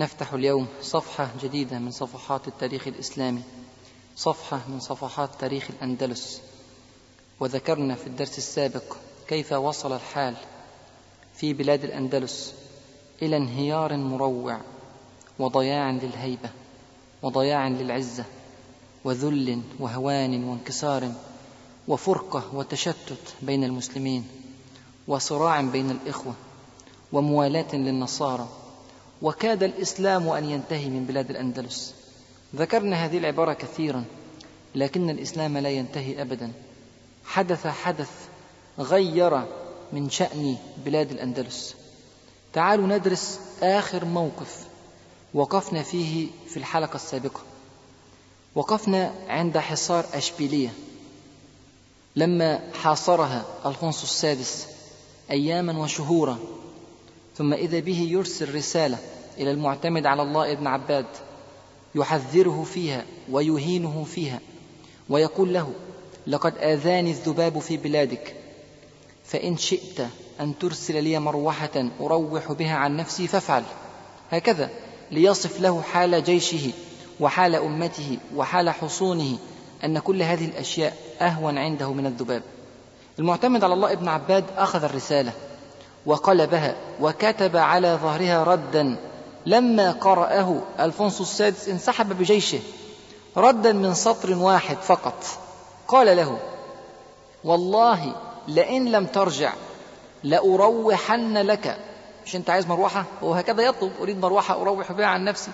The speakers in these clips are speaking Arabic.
نفتح اليوم صفحة جديدة من صفحات التاريخ الإسلامي. صفحة من صفحات تاريخ الأندلس. وذكرنا في الدرس السابق كيف وصل الحال في بلاد الأندلس إلى انهيار مروع وضياع للهيبة وضياع للعزة وذل وهوان وانكسار وفرقة وتشتت بين المسلمين وصراع بين الإخوة وموالاة للنصارى وكاد الإسلام أن ينتهي من بلاد الأندلس. ذكرنا هذه العبارة كثيرا لكن الإسلام لا ينتهي أبدا. حدث حدث غير من شأن بلاد الأندلس. تعالوا ندرس آخر موقف وقفنا فيه في الحلقة السابقة. وقفنا عند حصار أشبيلية لما حاصرها ألفونسو السادس أياما وشهورا. ثم إذا به يرسل رسالة إلى المعتمد على الله ابن عباد يحذره فيها ويهينه فيها ويقول له لقد آذاني الذباب في بلادك فإن شئت أن ترسل لي مروحة أروح بها عن نفسي فافعل. هكذا ليصف له حال جيشه وحال أمته وحال حصونه أن كل هذه الأشياء أهون عنده من الذباب. المعتمد على الله ابن عباد أخذ الرسالة وقلبها وكتب على ظهرها ردا. لما قرأه الفونسو السادس انسحب بجيشه ردا من سطر واحد فقط. قال له والله لئن لم ترجع لأروحن لك. مش أنت عايز مروحة؟ وهكذا يطلب أريد مروحة أروح بها عن نفسي.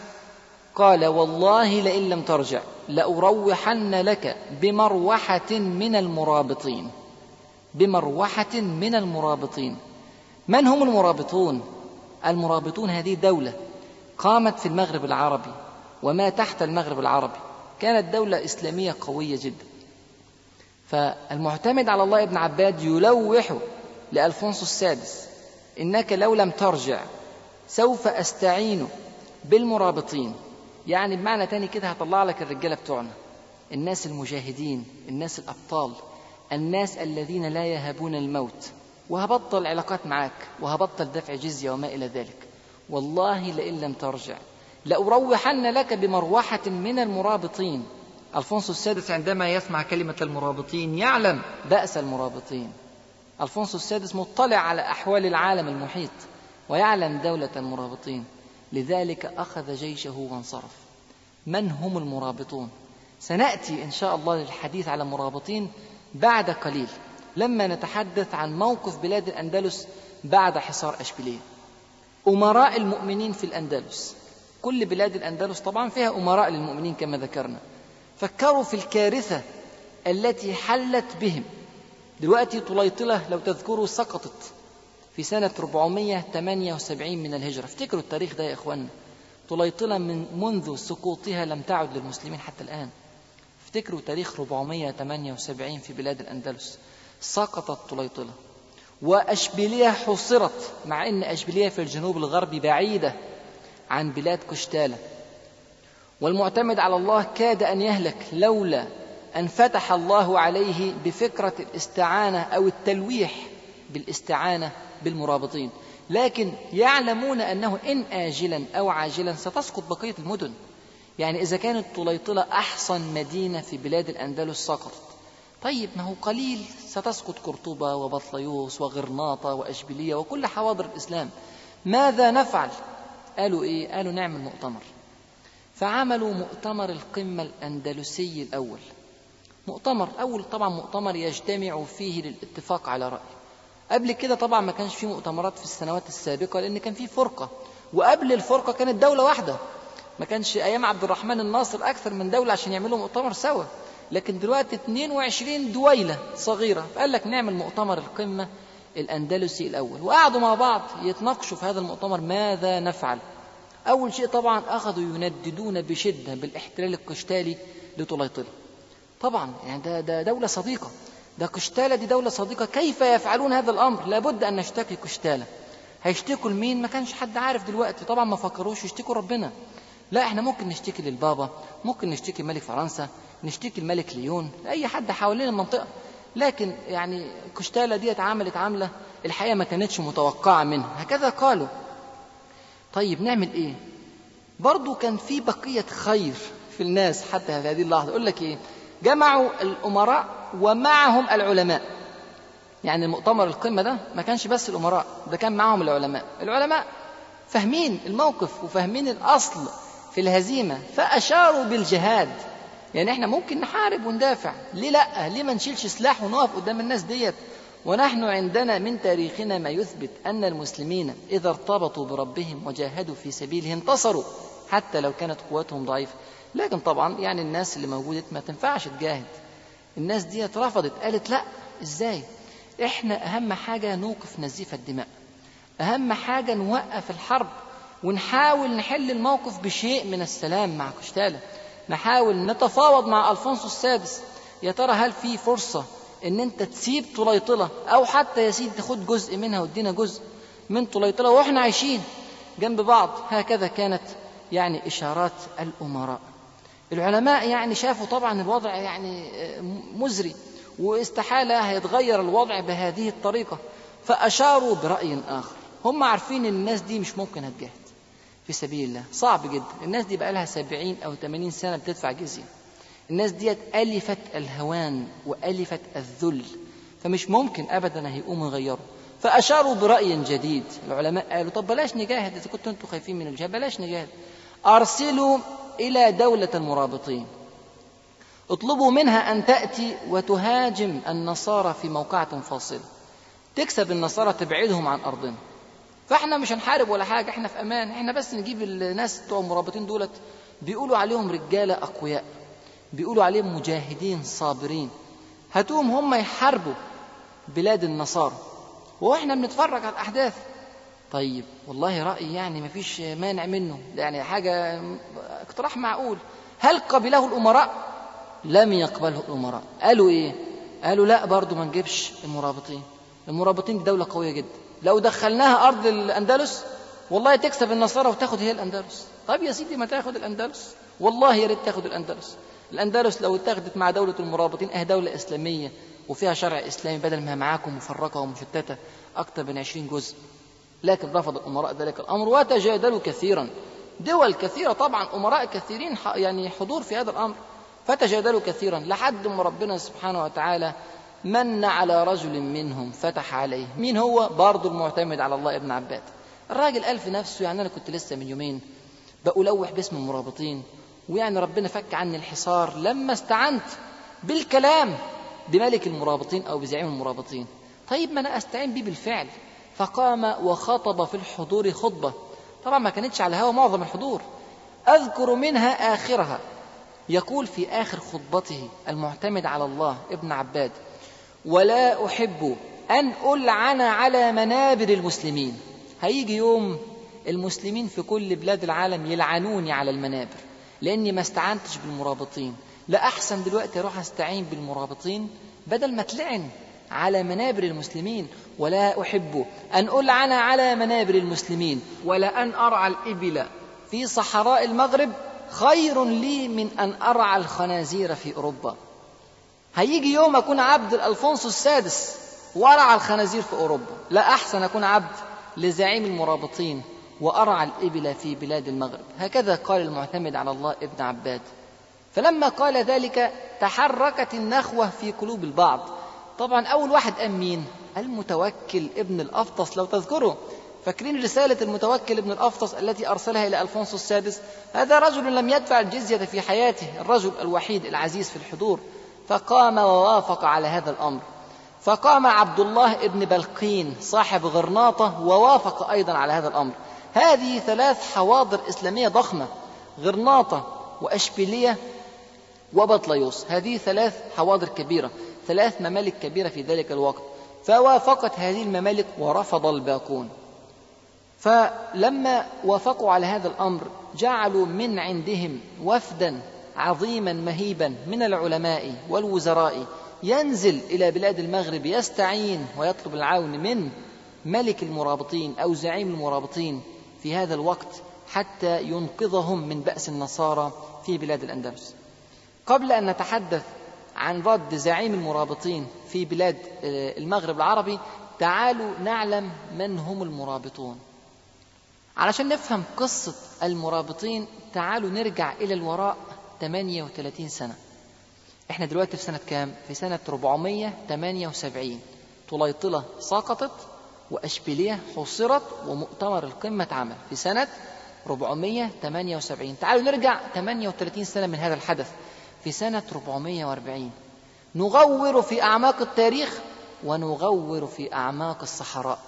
قال والله لئن لم ترجع لأروحن لك بمروحة من المرابطين. بمروحة من المرابطين. من هم المرابطون؟ المرابطون هذه دولة قامت في المغرب العربي وما تحت المغرب العربي. كانت دولة إسلامية قوية جدا. فالمعتمد على الله ابن عباد يلوح لألفونسو السادس إنك لو لم ترجع سوف أستعين بالمرابطين. يعني بمعنى تاني كده هطلع لك الرجالة بتوعنا الناس المجاهدين الناس الأبطال الناس الذين لا يهابون الموت. وهبطل علاقات معاك وهبطل دفع جزية وما إلى ذلك. والله لئن لم ترجع. لأروحن لك بمروحة من المرابطين. ألفونسو السادس عندما يسمع كلمة المرابطين يعلم بأس المرابطين. ألفونسو السادس مطلع على أحوال العالم المحيط ويعلم دولة المرابطين. لذلك أخذ جيشه وانصرف. من هم المرابطون؟ سنأتي إن شاء الله للحديث على المرابطين بعد قليل. لما نتحدث عن موقف بلاد الأندلس بعد حصار أشبيلية. أمراء المؤمنين في الأندلس. كل بلاد الأندلس طبعا فيها أمراء للمؤمنين كما ذكرنا. فكروا في الكارثة التي حلت بهم. دلوقتي طليطلة لو تذكروا سقطت في سنة 478 من الهجرة. افتكروا التاريخ ده يا إخوانا طليطلة من منذ سقوطها لم تعد للمسلمين حتى الآن. افتكروا تاريخ 478 في بلاد الأندلس. سقطت طليطلة. وأشبيلية حصرت مع أن أشبيلية في الجنوب الغربي بعيدة عن بلاد كشتالة والمعتمد على الله كاد أن يهلك لولا أن فتح الله عليه بفكرة الاستعانة أو التلويح بالاستعانة بالمرابطين. لكن يعلمون أنه إن آجلا أو عاجلا ستسقط بقية المدن. يعني إذا كانت طليطلة أحسن مدينة في بلاد الأندلس سقطت. طيب ما هو قليل. ستسقط قرطبة وبطليوس وغرناطة وأشبيلية وكل حواضر الإسلام. ماذا نفعل؟ قالوا إيه؟ قالوا نعمل مؤتمر. فعملوا مؤتمر القمة الأندلسي الأول. مؤتمر أول طبعا مؤتمر يجتمع فيه للاتفاق على رأي. قبل كده طبعا ما كانش في مؤتمرات في السنوات السابقة لأن كان في فرقة. وقبل الفرقة كانت دولة واحدة. ما كانش أيام عبد الرحمن الناصر أكثر من دولة عشان يعملوا مؤتمر سوا. لكن دلوقتي 22 دويلة صغيرة. فقال لك نعمل مؤتمر القمة الأندلسي الأول. وقعدوا مع بعض يتناقشوا في هذا المؤتمر ماذا نفعل. أول شيء طبعا أخذوا ينددون بشدة بالإحتلال القشتالي لطليطلة طبعا يعني ده, ده دولة صديقة. ده قشتالة دي دولة صديقة. كيف يفعلون هذا الأمر؟ لابد أن نشتكي قشتالة. هيشتكوا لمين؟ ما كانش حد عارف دلوقتي. طبعا ما فكروش يشتكوا ربنا. لا إحنا ممكن نشتكي للبابا ممكن نشتكي ملك فرنسا نشتكي الملك ليون أي حد حوالين المنطقة. لكن يعني كشتالة ديت عملت عاملة الحقيقة ما كانتش متوقعة منها هكذا قالوا. طيب نعمل إيه؟ برضو كان في بقية خير في الناس حتى هذه اللحظة. يقول لك إيه؟ جمعوا الأمراء ومعهم العلماء. يعني مؤتمر القمة ده ما كانش بس الأمراء ده كان معهم العلماء. العلماء فاهمين الموقف وفاهمين الأصل في الهزيمة فأشاروا بالجهاد. يعني إحنا ممكن نحارب وندافع. ليه لا؟ ليه ما نشيلش سلاح ونقف قدام الناس ديت؟ ونحن عندنا من تاريخنا ما يثبت أن المسلمين إذا ارتبطوا بربهم وجاهدوا في سبيله انتصروا حتى لو كانت قوتهم ضعيفة. لكن طبعا يعني الناس اللي موجودة ما تنفعش تجاهد. الناس دي رفضت قالت لا إزاي؟ إحنا أهم حاجة نوقف نزيف الدماء. أهم حاجة نوقف الحرب ونحاول نحل الموقف بشيء من السلام مع قشتالة نحاول نتفاوض مع ألفونسو السادس. يا ترى هل في فرصة إن أنت تسيب طليطلة أو حتى يا سيدي تاخد جزء منها وادينا جزء من طليطلة وإحنا عايشين جنب بعض؟ هكذا كانت يعني إشارات الأمراء. العلماء يعني شافوا طبعا الوضع يعني مزري واستحالة هيتغير الوضع بهذه الطريقة فأشاروا برأي آخر. هم عارفين الناس دي مش ممكن هتجاهد في سبيل الله. صعب جدا. الناس دي بقى لها سبعين أو ثمانين سنة بتدفع جزية. الناس ديت ألفت الهوان وألفت الذل. فمش ممكن أبدا هيقوموا يغيروا فأشاروا برأي جديد. العلماء قالوا طب بلاش نجاهد. إذا كنتوا أنتوا خايفين من الجهاد بلاش نجاهد. أرسلوا إلى دولة المرابطين. اطلبوا منها أن تأتي وتهاجم النصارى في موقعة فاصلة. تكسب النصارى تبعدهم عن أرضنا. فاحنا مش هنحارب ولا حاجة إحنا في أمان. إحنا بس نجيب الناس بتوع المرابطين دولت. بيقولوا عليهم رجالة أقوياء. بيقولوا عليهم مجاهدين صابرين. هاتوهم هم يحاربوا بلاد النصارى. وإحنا بنتفرج على الأحداث. طيب والله رأي يعني مفيش مانع منه. يعني حاجة اقتراح معقول. هل قبله الأمراء؟ لم يقبله الأمراء. قالوا إيه؟ قالوا لا برضو ما نجيبش المرابطين. المرابطين دي دولة قوية جدا. لو دخلناها أرض الأندلس والله تكسب النصارى وتاخد هي الأندلس. طيب يا سيدي ما تاخد الأندلس؟ والله يا ريت تاخد الأندلس. الأندلس لو اتخذت مع دولة المرابطين أه دولة إسلامية وفيها شرع إسلامي بدل ما معاكم مفرقة ومشتتة أكثر من عشرين جزء. لكن رفض الأمراء ذلك الأمر وتجادلوا كثيرا. دول كثيرة طبعا أمراء كثيرين يعني حضور في هذا الأمر. فتجادلوا كثيرا. لحد ما ربنا سبحانه وتعالى من على رجل منهم فتح عليه. مين هو؟ برضه المعتمد على الله ابن عباد. الراجل قال في نفسه يعني أنا كنت لسه من يومين بألوح باسم المرابطين ويعني ربنا فك عني الحصار لما استعنت بالكلام بملك المرابطين أو بزعيم المرابطين. طيب ما أنا أستعين بيه بالفعل. فقام وخطب في الحضور خطبة. طبعا ما كانتش على هوا معظم الحضور. أذكر منها آخرها. يقول في آخر خطبته المعتمد على الله ابن عباد ولا أحب أن ألعن على منابر المسلمين. هيجي يوم المسلمين في كل بلاد العالم يلعنوني على المنابر لأني ما استعنتش بالمرابطين. لا أحسن دلوقتي أروح أستعين بالمرابطين بدل ما تلعن على منابر المسلمين. ولا أحب أن ألعن على منابر المسلمين. ولا أن أرعى الإبل في صحراء المغرب. خير لي من أن أرعى الخنازير في أوروبا. هيجي يوم أكون عبد الألفونسو السادس وأرعى الخنازير في أوروبا. لا أحسن أكون عبد لزعيم المرابطين وأرعى الإبل في بلاد المغرب. هكذا قال المعتمد على الله ابن عباد. فلما قال ذلك تحركت النخوة في قلوب البعض. طبعا أول واحد قام مين؟ المتوكل ابن الأفطس لو تذكروا فاكرين رسالة المتوكل ابن الأفطس التي أرسلها إلى ألفونسو السادس؟ هذا رجل لم يدفع الجزية في حياته الرجل الوحيد العزيز في الحضور. فقام ووافق على هذا الأمر. فقام عبد الله ابن بلقين صاحب غرناطة ووافق أيضا على هذا الأمر. هذه ثلاث حواضر إسلامية ضخمة غرناطة وأشبيلية وبطليوس. هذه ثلاث حواضر كبيرة ثلاث ممالك كبيرة في ذلك الوقت. فوافقت هذه الممالك ورفض الباقون. فلما وافقوا على هذا الأمر جعلوا من عندهم وفدا عظيما مهيبا من العلماء والوزراء. ينزل إلى بلاد المغرب يستعين ويطلب العون من ملك المرابطين أو زعيم المرابطين في هذا الوقت حتى ينقذهم من بأس النصارى في بلاد الأندلس. قبل أن نتحدث عن رد زعيم المرابطين في بلاد آه، المغرب العربي تعالوا نعلم من هم المرابطون. علشان نفهم قصة المرابطين تعالوا نرجع إلى الوراء 38 سنة. إحنا دلوقتي في سنة كام؟ في سنة 478 طليطلة سقطت وأشبيلية حصرت ومؤتمر القمة اتعمل في سنة 478 تعالوا نرجع 38 سنة من هذا الحدث. في سنة 440 نغور في أعماق التاريخ ونغور في أعماق الصحراء.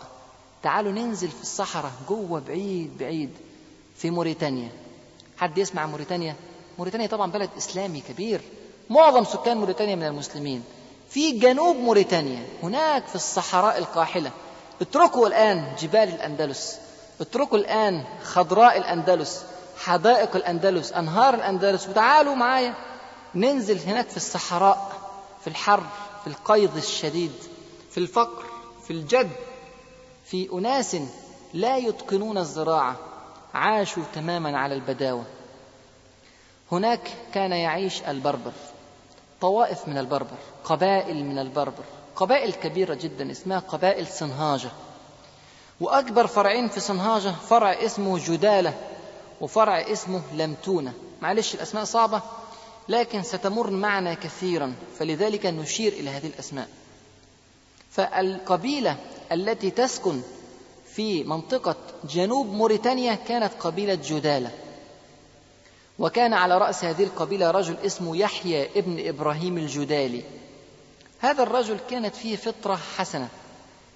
تعالوا ننزل في الصحراء جوه بعيد بعيد في موريتانيا. حد يسمع موريتانيا؟ موريتانيا طبعا بلد إسلامي كبير. معظم سكان موريتانيا من المسلمين. في جنوب موريتانيا هناك في الصحراء القاحلة. اتركوا الآن جبال الأندلس. اتركوا الآن خضراء الأندلس حدائق الأندلس أنهار الأندلس. وتعالوا معايا ننزل هناك في الصحراء في الحر في القيض الشديد في الفقر في الجد. في أناس لا يتقنون الزراعة عاشوا تماما على البداوة. هناك كان يعيش البربر طوائف من البربر قبائل من البربر قبائل كبيرة جدا اسمها قبائل صنهاجة وأكبر فرعين في صنهاجة فرع اسمه جدالة وفرع اسمه لمتونة. معلش الأسماء صعبة لكن ستمر معنا كثيرا فلذلك نشير إلى هذه الأسماء. فالقبيلة التي تسكن في منطقة جنوب موريتانيا كانت قبيلة جدالة. وكان على رأس هذه القبيلة رجل اسمه يحيى ابن إبراهيم الجدالي. هذا الرجل كانت فيه فطرة حسنة.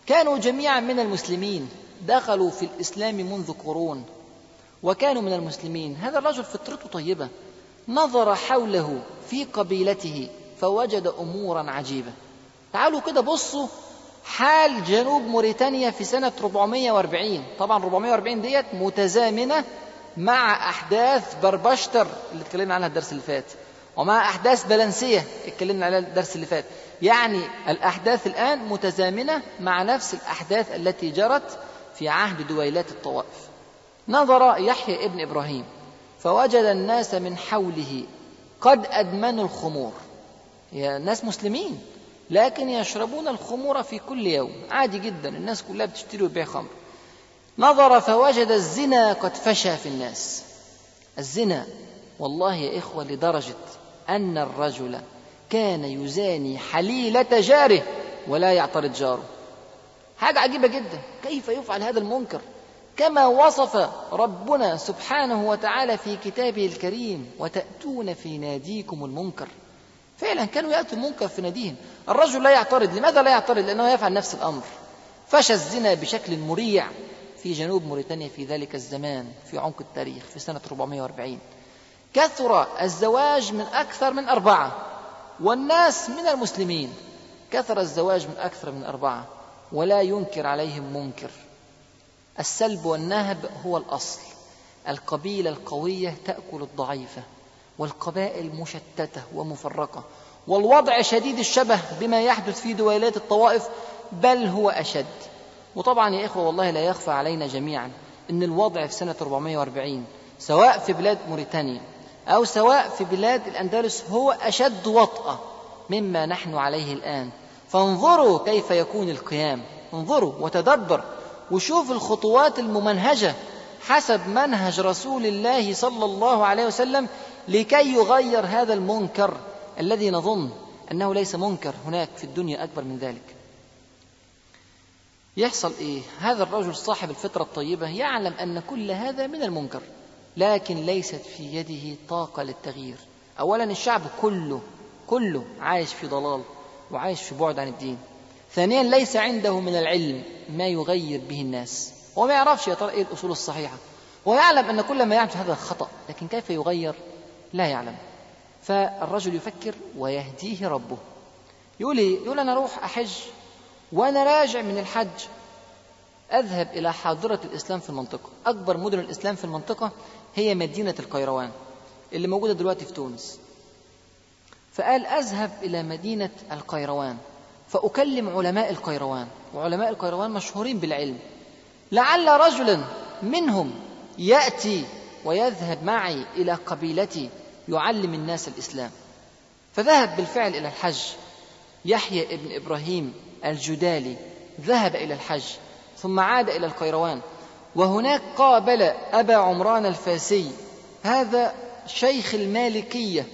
كانوا جميعا من المسلمين دخلوا في الإسلام منذ قرون وكانوا من المسلمين. هذا الرجل فطرته طيبة. نظر حوله في قبيلته فوجد أمورا عجيبة. تعالوا كده بصوا حال جنوب موريتانيا في سنة 440 طبعا 440 ديت متزامنة مع أحداث بربشتر اللي اتكلمنا عنها الدرس اللي فات ومع أحداث بلنسية اتكلمنا عليها الدرس اللي فات. يعني الأحداث الآن متزامنة مع نفس الأحداث التي جرت في عهد دويلات الطوائف. نظر يحيى ابن إبراهيم فوجد الناس من حوله قد أدمنوا الخمور. يا ناس مسلمين لكن يشربون الخمور في كل يوم. عادي جدا الناس كلها بتشتري وتبيع خمر. نظر فوجد الزنا قد فشى في الناس. الزنا والله يا إخوة لدرجة أن الرجل كان يزاني حليلة جاره ولا يعترض جاره. حاجة عجيبة جدا. كيف يفعل هذا المنكر؟ كما وصف ربنا سبحانه وتعالى في كتابه الكريم وتأتون في ناديكم المنكر فعلا كانوا يأتوا المنكر في ناديهم. الرجل لا يعترض. لماذا لا يعترض؟ لأنه يفعل نفس الأمر. فشى الزنا بشكل مريع. في جنوب موريتانيا في ذلك الزمان في عمق التاريخ في سنة 440 كثر الزواج من أكثر من أربعة والناس من المسلمين. كثر الزواج من أكثر من أربعة ولا ينكر عليهم منكر. السلب والنهب هو الأصل. القبيلة القوية تأكل الضعيفة والقبائل مشتتة ومفرقة. والوضع شديد الشبه بما يحدث في دويلات الطوائف بل هو أشد. وطبعا يا إخوة والله لا يخفى علينا جميعا أن الوضع في سنة 440 سواء في بلاد موريتانيا أو سواء في بلاد الأندلس هو أشد وطأة مما نحن عليه الآن. فانظروا كيف يكون القيام. انظروا وتدبر وشوف الخطوات الممنهجة حسب منهج رسول الله صلى الله عليه وسلم لكي يغير هذا المنكر الذي نظن أنه ليس منكر هناك في الدنيا أكبر من ذلك. يحصل إيه؟ هذا الرجل صاحب الفطرة الطيبة يعلم أن كل هذا من المنكر لكن ليست في يده طاقة للتغيير. أولا الشعب كله كله عايش في ضلال وعايش في بعد عن الدين. ثانيا ليس عنده من العلم ما يغير به الناس. هو ما يعرفش يا ترى إيه الأصول الصحيحة. هو يعلم أن كل ما يعمل هذا خطأ لكن كيف يغير؟ لا يعلم. فالرجل يفكر ويهديه ربه. يقول إيه يقول أنا أروح أحج وأنا راجع من الحج أذهب إلى حاضرة الإسلام في المنطقة. أكبر مدن الإسلام في المنطقة هي مدينة القيروان اللي موجودة دلوقتي في تونس. فقال أذهب إلى مدينة القيروان فأكلم علماء القيروان وعلماء القيروان مشهورين بالعلم. لعل رجلا منهم يأتي ويذهب معي إلى قبيلتي يعلم الناس الإسلام. فذهب بالفعل إلى الحج. يحيى ابن إبراهيم الجدالي ذهب إلى الحج ثم عاد إلى القيروان وهناك قابل أبا عمران الفاسي هذا شيخ المالكية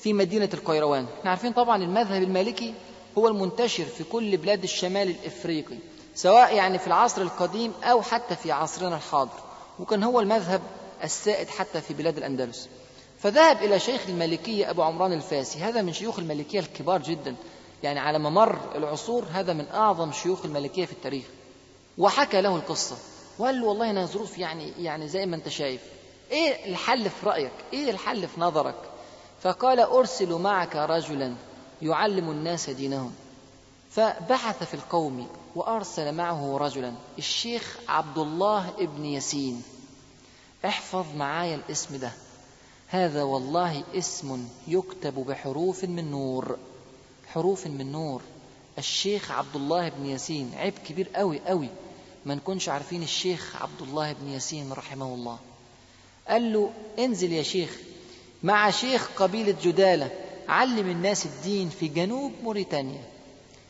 في مدينة القيروان. إحنا عارفين طبعا المذهب المالكي هو المنتشر في كل بلاد الشمال الإفريقي سواء يعني في العصر القديم أو حتى في عصرنا الحاضر وكان هو المذهب السائد حتى في بلاد الأندلس. فذهب إلى شيخ المالكية أبو عمران الفاسي هذا من شيوخ المالكية الكبار جدا. يعني على ممر العصور هذا من أعظم شيوخ المالكية في التاريخ. وحكى له القصة. وقال له والله أنا ظروف يعني يعني زي ما أنت شايف. إيه الحل في رأيك؟ إيه الحل في نظرك؟ فقال أرسل معك رجلا يعلم الناس دينهم. فبحث في القوم وأرسل معه رجلا الشيخ عبد الله ابن ياسين. احفظ معايا الاسم ده. هذا والله اسم يكتب بحروف من نور. حروف من نور. الشيخ عبد الله بن ياسين عيب كبير قوي قوي ما نكونش عارفين الشيخ عبد الله بن ياسين رحمه الله. قال له انزل يا شيخ مع شيخ قبيلة جدالة علم الناس الدين في جنوب موريتانيا.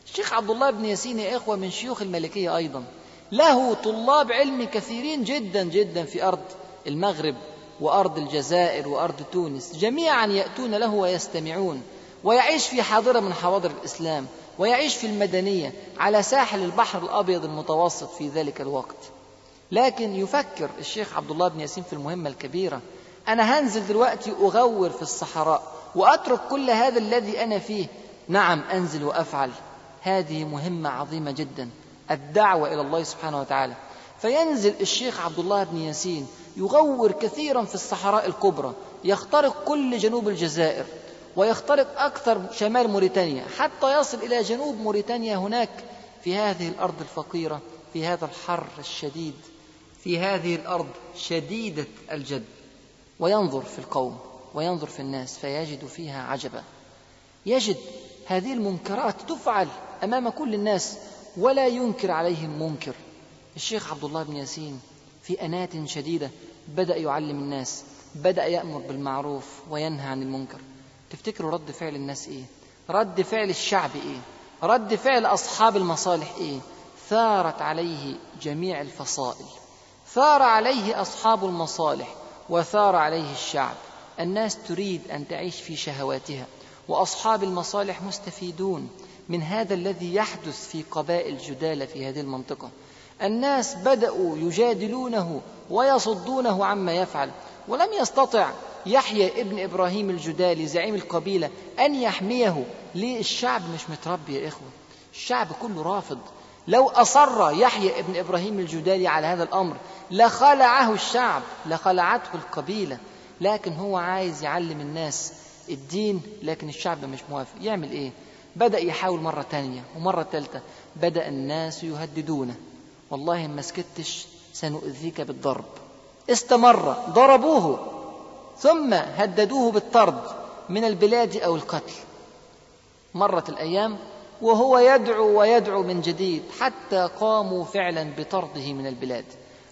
الشيخ عبد الله بن ياسين يا إخوة من شيوخ الملكية أيضا. له طلاب علم كثيرين جدا جدا في أرض المغرب وأرض الجزائر وأرض تونس. جميعا يأتون له ويستمعون. ويعيش في حاضرة من حواضر الإسلام ويعيش في المدنية على ساحل البحر الأبيض المتوسط في ذلك الوقت. لكن يفكر الشيخ عبد الله بن ياسين في المهمة الكبيرة أنا هنزل دلوقتي أغور في الصحراء وأترك كل هذا الذي أنا فيه. نعم أنزل وأفعل. هذه مهمة عظيمة جدا الدعوة إلى الله سبحانه وتعالى. فينزل الشيخ عبد الله بن ياسين يغور كثيرا في الصحراء الكبرى يخترق كل جنوب الجزائر. ويخترق أكثر شمال موريتانيا حتى يصل إلى جنوب موريتانيا هناك في هذه الأرض الفقيرة في هذا الحر الشديد في هذه الأرض شديدة الجد. وينظر في القوم وينظر في الناس فيجد فيها عجبا. يجد هذه المنكرات تفعل أمام كل الناس ولا ينكر عليهم منكر. الشيخ عبد الله بن ياسين في انات شديدة بدأ يعلم الناس بدأ يأمر بالمعروف وينهى عن المنكر. تفتكروا رد فعل الناس إيه؟ رد فعل الشعب إيه؟ رد فعل أصحاب المصالح إيه؟ ثارت عليه جميع الفصائل. ثار عليه أصحاب المصالح وثار عليه الشعب. الناس تريد أن تعيش في شهواتها وأصحاب المصالح مستفيدون من هذا الذي يحدث في قبائل جدالة في هذه المنطقة. الناس بدأوا يجادلونه ويصدونه عما يفعل ولم يستطع يحيى ابن إبراهيم الجدالي زعيم القبيلة أن يحميه ليه الشعب مش متربي يا إخوة. الشعب كله رافض. لو أصر يحيى ابن إبراهيم الجدالي على هذا الأمر لخلعه الشعب لخلعته القبيلة. لكن هو عايز يعلم الناس الدين لكن الشعب مش موافق. يعمل إيه؟ بدأ يحاول مرة تانية ومرة ثالثة بدأ الناس يهددونه. والله ما سكتش سنؤذيك بالضرب. استمر ضربوه. ثم هددوه بالطرد من البلاد أو القتل. مرت الأيام وهو يدعو ويدعو من جديد حتى قاموا فعلا بطرده من البلاد.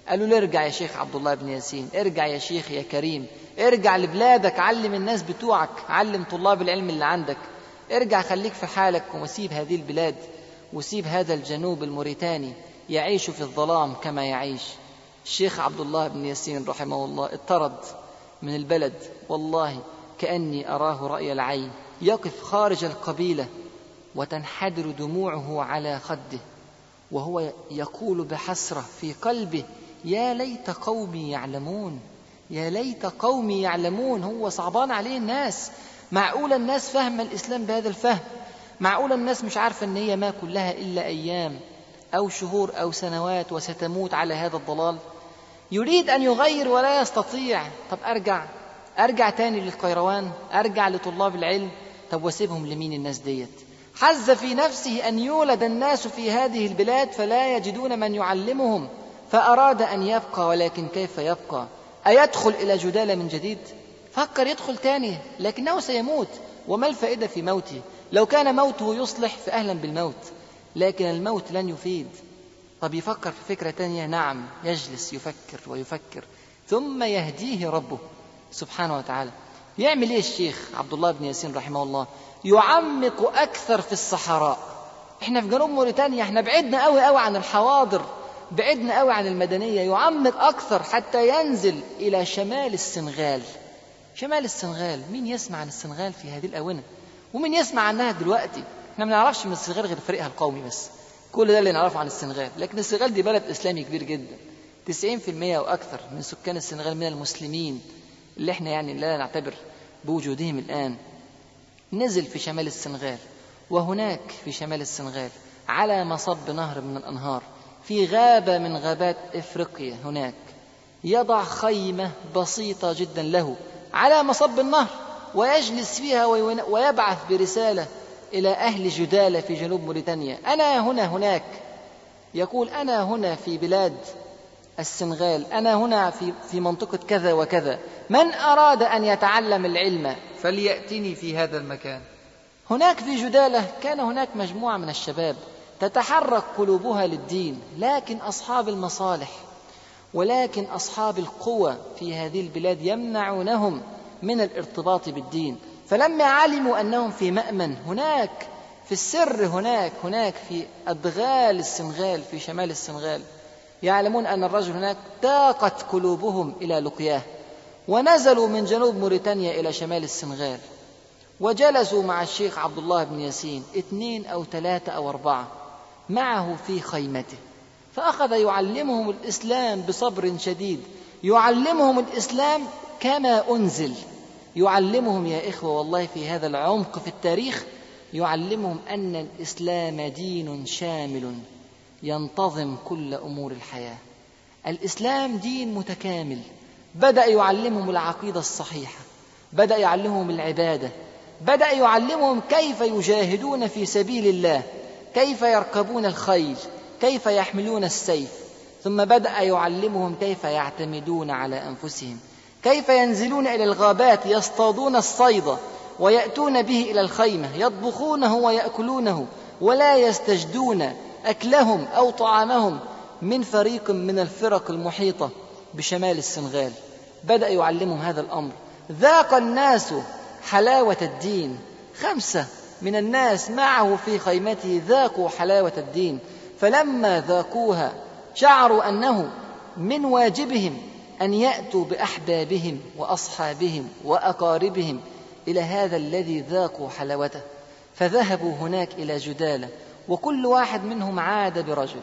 قالوا له ارجع يا شيخ عبد الله بن ياسين ارجع يا شيخ يا كريم ارجع لبلادك علم الناس بتوعك علم طلاب العلم اللي عندك. ارجع خليك في حالك وسيب هذه البلاد وسيب هذا الجنوب الموريتاني يعيش في الظلام كما يعيش. الشيخ عبد الله بن ياسين رحمه الله اطرد من البلد والله كأني أراه رأي العين. يقف خارج القبيلة وتنحدر دموعه على خده وهو يقول بحسرة في قلبه يا ليت قومي يعلمون يا ليت قومي يعلمون. هو صعبان عليه الناس. معقول الناس فاهمة الإسلام بهذا الفهم؟ معقول الناس مش عارفة أن هي ما كلها إلا أيام أو شهور أو سنوات وستموت على هذا الضلال؟ يريد أن يغير ولا يستطيع. طب أرجع. أرجع تاني للقيروان. أرجع لطلاب العلم. طب وأسيبهم لمين الناس ديت؟ حز في نفسه أن يولد الناس في هذه البلاد فلا يجدون من يعلمهم. فأراد أن يبقى ولكن كيف يبقى؟ أيدخل إلى جدالة من جديد؟ فكر يدخل تاني لكنه سيموت. وما الفائدة في موته؟ لو كان موته يصلح فأهلا بالموت. لكن الموت لن يفيد. طب يفكر في فكرة تانية. نعم يجلس يفكر ويفكر ثم يهديه ربه سبحانه وتعالى. يعمل إيه الشيخ عبد الله بن ياسين رحمه الله؟ يعمق أكثر في الصحراء. إحنا في جنوب موريتانيا إحنا بعدنا قوي قوي عن الحواضر بعدنا قوي عن المدنية. يعمق أكثر حتى ينزل إلى شمال السنغال. شمال السنغال مين يسمع عن السنغال في هذه الآونة؟ ومين يسمع عنها دلوقتي؟ إحنا ما نعرفش من السنغال غير فريقها القومي بس. كل ده اللي نعرفه عن السنغال. لكن السنغال دي بلد إسلامي كبير جدا. 90% وأكثر من سكان السنغال من المسلمين اللي إحنا يعني لا نعتبر بوجودهم الآن. نزل في شمال السنغال وهناك في شمال السنغال على مصب نهر من الأنهار. في غابة من غابات إفريقيا هناك. يضع خيمة بسيطة جدا له على مصب النهر ويجلس فيها ويبعث برسالة إلى أهل جداله في جنوب موريتانيا. أنا هنا هناك. يقول أنا هنا في بلاد السنغال. أنا هنا في في منطقة كذا وكذا. من أراد أن يتعلم العلم؟ فليأتني في هذا المكان. هناك في جدالة. كان هناك مجموعة من الشباب تتحرك قلوبها للدين لكن أصحاب المصالح ولكن أصحاب القوى في هذه البلاد يمنعونهم من الارتباط بالدين. فلما علموا أنهم في مأمن هناك في السر هناك هناك في أدغال السنغال في شمال السنغال يعلمون أن الرجل هناك تاقت قلوبهم إلى لقياه ونزلوا من جنوب موريتانيا إلى شمال السنغال وجلسوا مع الشيخ عبد الله بن ياسين اثنين أو ثلاثة أو أربعة معه في خيمته فأخذ يعلمهم الإسلام بصبر شديد يعلمهم الإسلام كما أنزل. يعلمهم يا إخوة والله في هذا العمق في التاريخ يعلمهم أن الإسلام دين شامل ينتظم كل أمور الحياة. الإسلام دين متكامل بدأ يعلمهم العقيدة الصحيحة بدأ يعلمهم العبادة بدأ يعلمهم كيف يجاهدون في سبيل الله كيف يركبون الخيل كيف يحملون السيف ثم بدأ يعلمهم كيف يعتمدون على أنفسهم. كيف ينزلون إلى الغابات يصطادون الصيد ويأتون به إلى الخيمة يطبخونه ويأكلونه ولا يستجدون أكلهم أو طعامهم من فريق من الفرق المحيطة بشمال السنغال. بدأ يعلمهم هذا الأمر. ذاق الناس حلاوة الدين. خمسة من الناس معه في خيمته ذاقوا حلاوة الدين. فلما ذاقوها شعروا أنه من واجبهم أن يأتوا بأحبابهم وأصحابهم وأقاربهم إلى هذا الذي ذاقوا حلاوته فذهبوا هناك إلى جدالة وكل واحد منهم عاد برجل.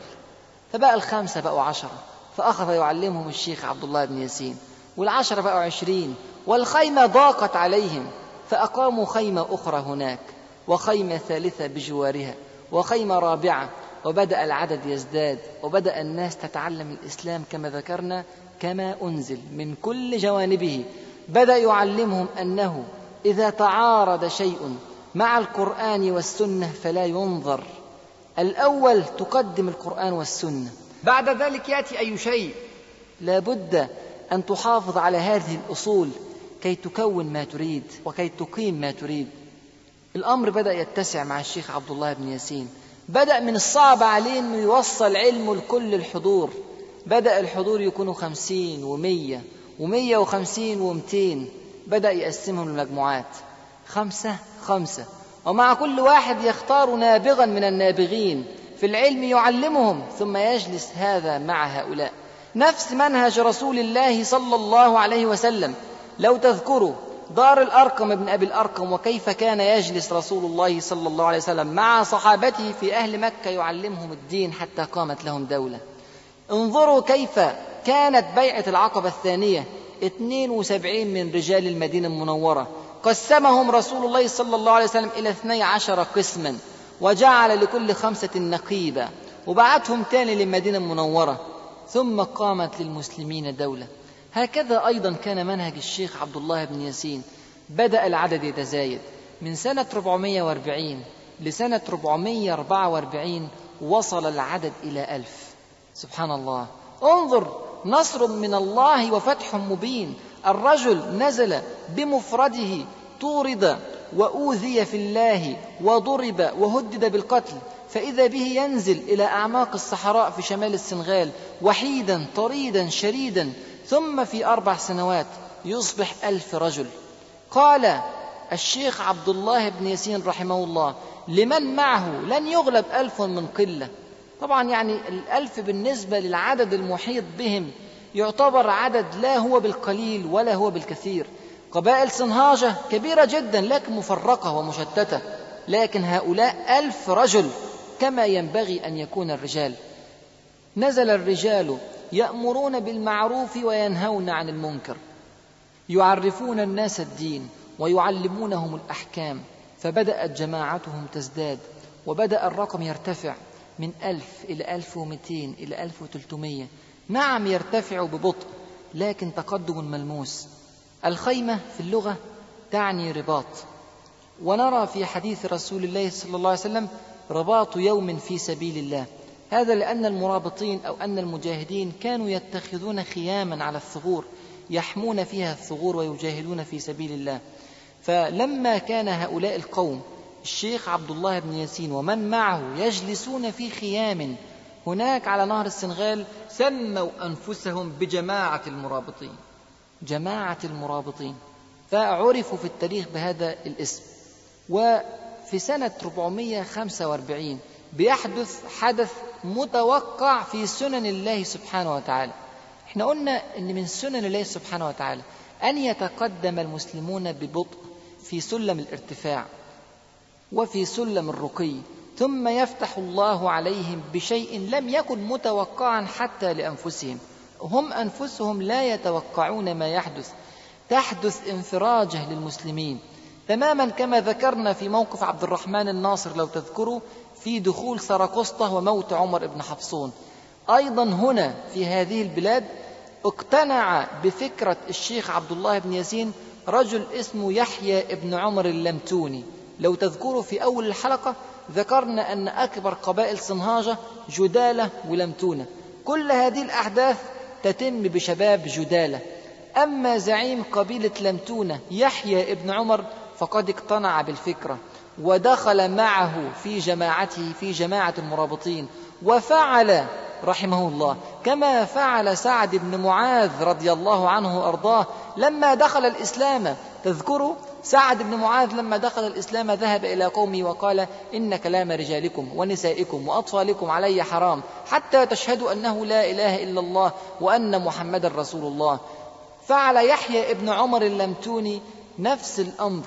فبقى الخمسة بقوا عشرة فأخذ يعلمهم الشيخ عبد الله بن ياسين والعشرة بقوا عشرين والخيمة ضاقت عليهم فأقاموا خيمة أخرى هناك وخيمة ثالثة بجوارها وخيمة رابعة وبدأ العدد يزداد وبدأ الناس تتعلم الإسلام كما ذكرنا كما أنزل من كل جوانبه. بدأ يعلمهم أنه إذا تعارض شيء مع القرآن والسنة فلا ينظر. الأول تقدم القرآن والسنة. بعد ذلك يأتي أي شيء؟ لا بد أن تحافظ على هذه الأصول كي تكون ما تريد وكي تقيم ما تريد. الأمر بدأ يتسع مع الشيخ عبد الله بن ياسين. بدأ من الصعب عليه أنه يوصل علمه لكل الحضور. بدأ الحضور يكونوا خمسين ومية ومية وخمسين ومتين. بدأ يقسمهم لمجموعات خمسة خمسة. ومع كل واحد يختار نابغا من النابغين. في العلم يعلمهم ثم يجلس هذا مع هؤلاء. نفس منهج رسول الله صلى الله عليه وسلم. لو تذكروا دار الأرقم ابن أبي الأرقم وكيف كان يجلس رسول الله صلى الله عليه وسلم مع صحابته في أهل مكة يعلمهم الدين حتى قامت لهم دولة. انظروا كيف كانت بيعة العقبة الثانية. 72 من رجال المدينة المنورة. قسمهم رسول الله صلى الله عليه وسلم إلى 12 قسما وجعل لكل خمسة نقيبا وبعتهم تاني للمدينة المنورة. ثم قامت للمسلمين دولة. هكذا أيضا كان منهج الشيخ عبد الله بن ياسين. بدأ العدد يتزايد. من سنة 440 لسنة 444 وصل العدد إلى ألف. سبحان الله. انظر نصر من الله وفتح مبين. الرجل نزل بمفرده طورد وأوذي في الله وضرب وهدد بالقتل. فإذا به ينزل إلى أعماق الصحراء في شمال السنغال وحيدا طريدا شريدا ثم في أربع سنوات يصبح ألف رجل. قال الشيخ عبد الله بن ياسين رحمه الله لمن معه لن يغلب ألف من قلة. طبعا يعني الألف بالنسبة للعدد المحيط بهم يعتبر عدد لا هو بالقليل ولا هو بالكثير. قبائل صنهاجة كبيرة جدا لكن مفرقة ومشتتة لكن هؤلاء ألف رجل كما ينبغي أن يكون الرجال. نزل الرجال يأمرون بالمعروف وينهون عن المنكر يعرفون الناس الدين ويعلمونهم الأحكام فبدأت جماعتهم تزداد وبدأ الرقم يرتفع. من ألف إلى ألف ومئتين إلى ألف وتلتمية. نعم يرتفع ببطء لكن تقدم ملموس. الخيمة في اللغة تعني رباط. ونرى في حديث رسول الله صلى الله عليه وسلم رباط يوم في سبيل الله. هذا لأن المرابطين أو أن المجاهدين كانوا يتخذون خياما على الثغور يحمون فيها الثغور ويجاهدون في سبيل الله. فلما كان هؤلاء القوم الشيخ عبد الله بن ياسين ومن معه يجلسون في خيام هناك على نهر السنغال سموا أنفسهم بجماعة المرابطين. جماعة المرابطين. فعرفوا في التاريخ بهذا الاسم. وفي سنة 445 بيحدث حدث متوقع في سنن الله سبحانه وتعالى. إحنا قلنا إن من سنن الله سبحانه وتعالى أن يتقدم المسلمون ببطء في سلم الارتفاع. وفي سلم الرقي. ثم يفتح الله عليهم بشيء لم يكن متوقعا حتى لأنفسهم. هم أنفسهم لا يتوقعون ما يحدث. تحدث انفراجه للمسلمين. تماما كما ذكرنا في موقف عبد الرحمن الناصر لو تذكروا في دخول سراقسطة وموت عمر بن حفصون. أيضا هنا في هذه البلاد اقتنع بفكرة الشيخ عبد الله بن ياسين رجل اسمه يحيى ابن عمر اللمتوني. لو تذكروا في أول الحلقة ذكرنا أن أكبر قبائل صنهاجة جدالة ولمتونة. كل هذه الأحداث تتم بشباب جدالة. أما زعيم قبيلة لمتونة يحيى ابن عمر فقد اقتنع بالفكرة ودخل معه في جماعته في جماعة المرابطين وفعل رحمه الله. كما فعل سعد بن معاذ رضي الله عنه وأرضاه لما دخل الإسلام. تذكروا سعد بن معاذ لما دخل الإسلام ذهب إلى قومه وقال إن كلام رجالكم ونسائكم وأطفالكم علي حرام حتى تشهدوا أنه لا إله إلا الله وأن محمدا رسول الله. فعل يحيى ابن عمر اللمتوني نفس الأمر.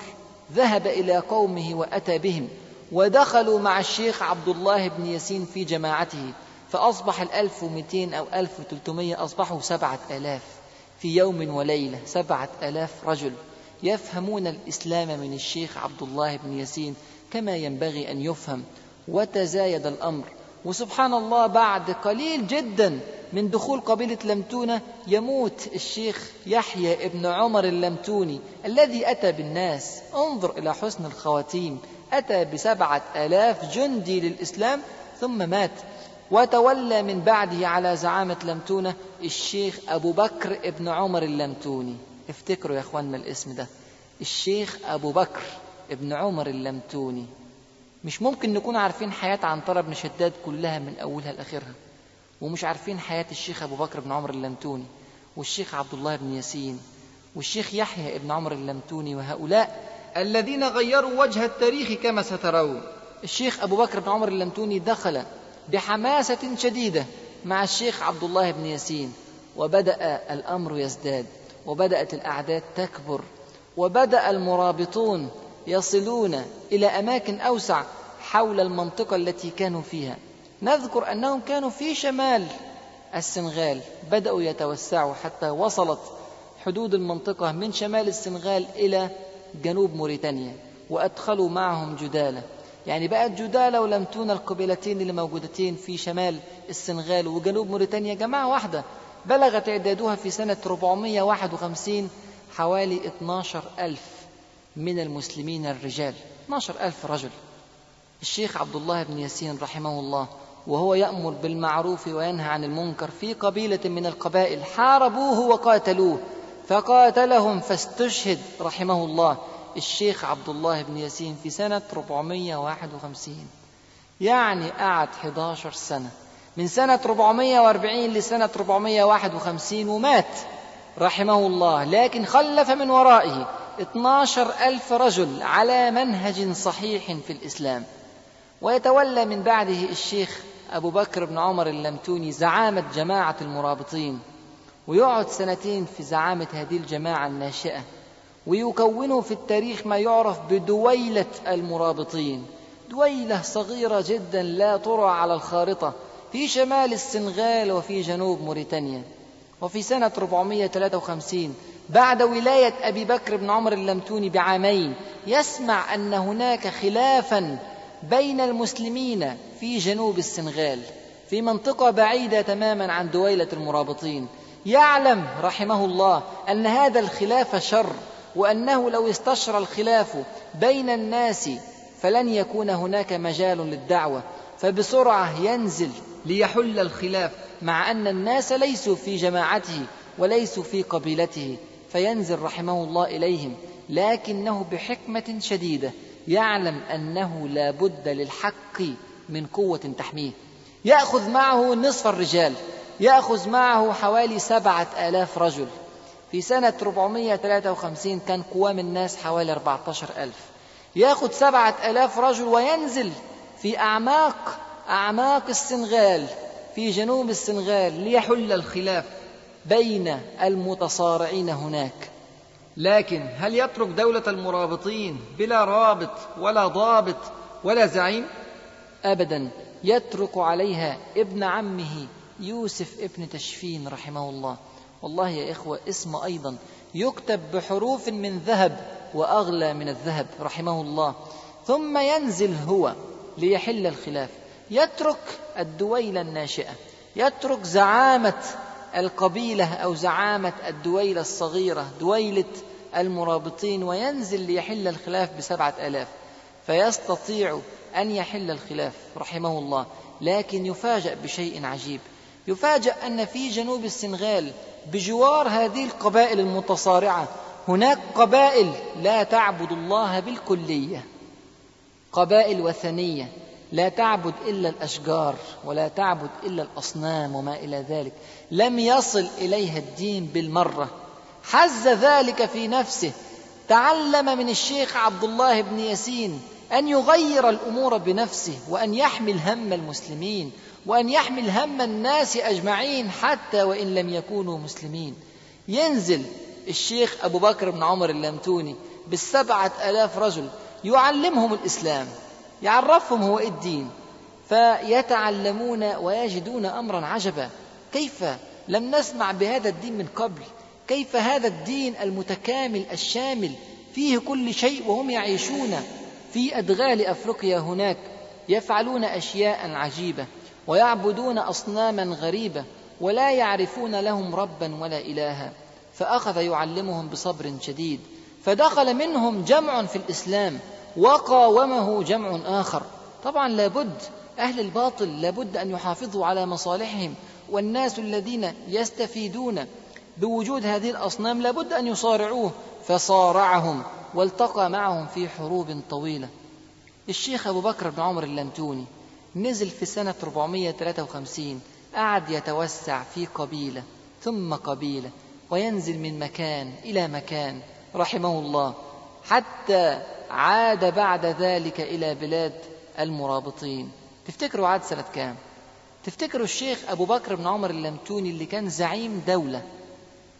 ذهب إلى قومه وأتى بهم ودخلوا مع الشيخ عبد الله بن ياسين في جماعته. فأصبح الألف ومئتين أو ألف وثلاثمية أصبحوا سبعة آلاف في يوم وليلة سبعة آلاف رجل. يفهمون الإسلام من الشيخ عبد الله بن ياسين كما ينبغي أن يفهم وتزايد الأمر. وسبحان الله بعد قليل جدا من دخول قبيلة لمتونة يموت الشيخ يحيى ابن عمر اللمتوني الذي أتى بالناس. انظر إلى حسن الخواتيم. أتى بسبعة آلاف جندي للإسلام ثم مات. وتولى من بعده على زعامة لمتونة الشيخ أبو بكر ابن عمر اللمتوني. افتكروا يا أخواننا الاسم ده الشيخ أبو بكر ابن عمر اللمتوني. مش ممكن نكون عارفين حياة عنترة بن شداد كلها من أولها لآخرها ومش عارفين حياة الشيخ أبو بكر بن عمر اللمتوني والشيخ عبد الله بن ياسين والشيخ يحيى ابن عمر اللمتوني وهؤلاء الذين غيروا وجه التاريخ كما سترون. الشيخ أبو بكر بن عمر اللمتوني دخل بحماسة شديدة مع الشيخ عبد الله بن ياسين وبدأ الأمر يزداد. وبدأت الأعداد تكبر وبدأ المرابطون يصلون إلى أماكن أوسع حول المنطقة التي كانوا فيها. نذكر أنهم كانوا في شمال السنغال بدأوا يتوسعوا حتى وصلت حدود المنطقة من شمال السنغال إلى جنوب موريتانيا وأدخلوا معهم جدالة. يعني بقت جدالة ولمتون القبيلتين اللي موجودتين في شمال السنغال وجنوب موريتانيا جماعة واحدة. بلغ تعدادها في سنة 451 حوالي 12 ألف من المسلمين الرجال. 12 ألف رجل. الشيخ عبد الله بن ياسين رحمه الله وهو يأمر بالمعروف وينهى عن المنكر في قبيلة من القبائل حاربوه وقاتلوه فقاتلهم فاستشهد رحمه الله الشيخ عبد الله بن ياسين في سنة 451 يعني قعد 11 سنة. من سنة 440 لسنة 451 ومات رحمه الله. لكن خلف من ورائه 12 ألف رجل على منهج صحيح في الإسلام. ويتولى من بعده الشيخ أبو بكر بن عمر اللمتوني زعامة جماعة المرابطين ويقعد سنتين في زعامة هذه الجماعة الناشئة ويكونوا في التاريخ ما يعرف بدويلة المرابطين. دويلة صغيرة جدا لا ترى على الخارطة في شمال السنغال وفي جنوب موريتانيا. وفي سنة 453 بعد ولاية أبي بكر بن عمر اللمتوني بعامين يسمع أن هناك خلافا بين المسلمين في جنوب السنغال في منطقة بعيدة تماما عن دويلة المرابطين. يعلم رحمه الله أن هذا الخلاف شر وأنه لو استشرى الخلاف بين الناس فلن يكون هناك مجال للدعوة فبسرعة ينزل ليحل الخلاف مع أن الناس ليسوا في جماعته وليسوا في قبيلته. فينزل رحمه الله إليهم لكنه بحكمة شديدة يعلم أنه لا بد للحق من قوة تحميه. يأخذ معه نصف الرجال يأخذ معه حوالي سبعة آلاف رجل. في سنة 453 كان قوام الناس حوالي 14 ألف. يأخذ سبعة آلاف رجل وينزل في أعماق أعماق السنغال في جنوب السنغال ليحل الخلاف بين المتصارعين هناك. لكن هل يترك دولة المرابطين بلا رابط ولا ضابط ولا زعيم؟ أبدا. يترك عليها ابن عمه يوسف ابن تشفين رحمه الله. والله يا إخوة اسم أيضا يكتب بحروف من ذهب وأغلى من الذهب رحمه الله. ثم ينزل هو ليحل الخلاف. يترك الدويلة الناشئة يترك زعامة القبيلة أو زعامة الدويلة الصغيرة دويلة المرابطين وينزل ليحل الخلاف بسبعة آلاف. فيستطيع أن يحل الخلاف رحمه الله لكن يفاجأ بشيء عجيب. يفاجأ أن في جنوب السنغال بجوار هذه القبائل المتصارعة هناك قبائل لا تعبد الله بالكلية قبائل وثنية. لا تعبد إلا الأشجار ولا تعبد إلا الأصنام وما إلى ذلك. لم يصل إليها الدين بالمرة. حز ذلك في نفسه. تعلم من الشيخ عبد الله بن ياسين أن يغير الأمور بنفسه وأن يحمل هم المسلمين وأن يحمل هم الناس أجمعين حتى وإن لم يكونوا مسلمين. ينزل الشيخ أبو بكر بن عمر اللمتوني بالسبعة آلاف رجل يعلمهم الإسلام. يعرفهم هو الدين فيتعلمون ويجدون أمرا عجبا. كيف لم نسمع بهذا الدين من قبل؟ كيف هذا الدين المتكامل الشامل فيه كل شيء وهم يعيشون في أدغال أفريقيا هناك يفعلون أشياء عجيبة ويعبدون أصناما غريبة ولا يعرفون لهم ربا ولا إلها. فأخذ يعلمهم بصبر شديد فدخل منهم جمع في الإسلام وقاومه جمع آخر. طبعا لابد أهل الباطل لابد أن يحافظوا على مصالحهم والناس الذين يستفيدون بوجود هذه الأصنام لابد أن يصارعوه. فصارعهم والتقى معهم في حروب طويلة. الشيخ أبو بكر بن عمر اللمتوني نزل في سنة 453 قعد يتوسع في قبيلة ثم قبيلة وينزل من مكان إلى مكان رحمه الله حتى عاد بعد ذلك إلى بلاد المرابطين. تفتكروا عاد سنة كام؟ تفتكروا الشيخ أبو بكر بن عمر اللمتوني اللي كان زعيم دولة؟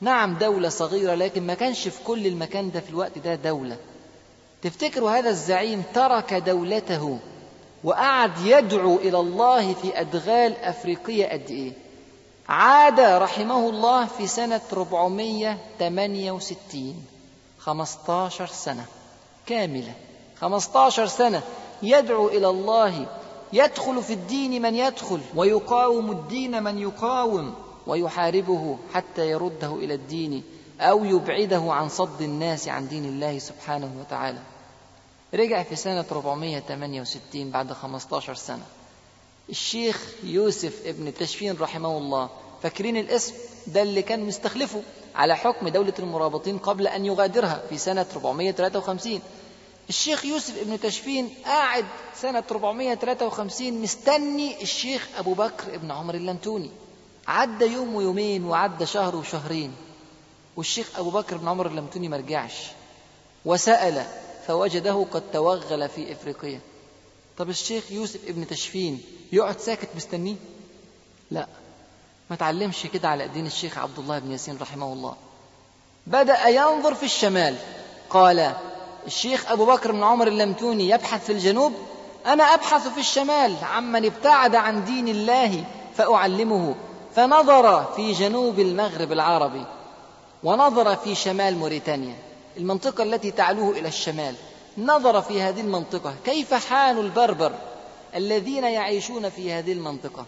نعم دولة صغيرة لكن ما كانش في كل المكان ده في الوقت ده دولة. تفتكروا هذا الزعيم ترك دولته وقعد يدعو إلى الله في أدغال أفريقية قد إيه؟ عاد رحمه الله في سنة 468 15 سنة. كاملة. 15 سنة يدعو إلى الله يدخل في الدين من يدخل ويقاوم الدين من يقاوم ويحاربه حتى يرده إلى الدين أو يبعده عن صد الناس عن دين الله سبحانه وتعالى. رجع في سنة 468 بعد 15 سنة. الشيخ يوسف ابن تشفين رحمه الله فاكرين الاسم؟ ده اللي كان مستخلفه. على حكم دولة المرابطين قبل أن يغادرها في سنة 453 الشيخ يوسف ابن تشفين قاعد سنة 453 مستني الشيخ أبو بكر ابن عمر اللمتوني عدى يوم ويومين وعدى شهر وشهرين. والشيخ أبو بكر بن عمر اللمتوني مرجعش وسأل فوجده قد توغل في إفريقيا. طب الشيخ يوسف ابن تشفين يقعد ساكت مستنيه؟ لا. ما تعلمش كده على ايدين الشيخ عبد الله بن ياسين رحمه الله. بدأ ينظر في الشمال. قال الشيخ أبو بكر بن عمر اللمتوني يبحث في الجنوب أنا أبحث في الشمال عمن ابتعد عن دين الله فأعلمه. فنظر في جنوب المغرب العربي ونظر في شمال موريتانيا المنطقة التي تعلوه إلى الشمال. نظر في هذه المنطقة كيف حال البربر الذين يعيشون في هذه المنطقة؟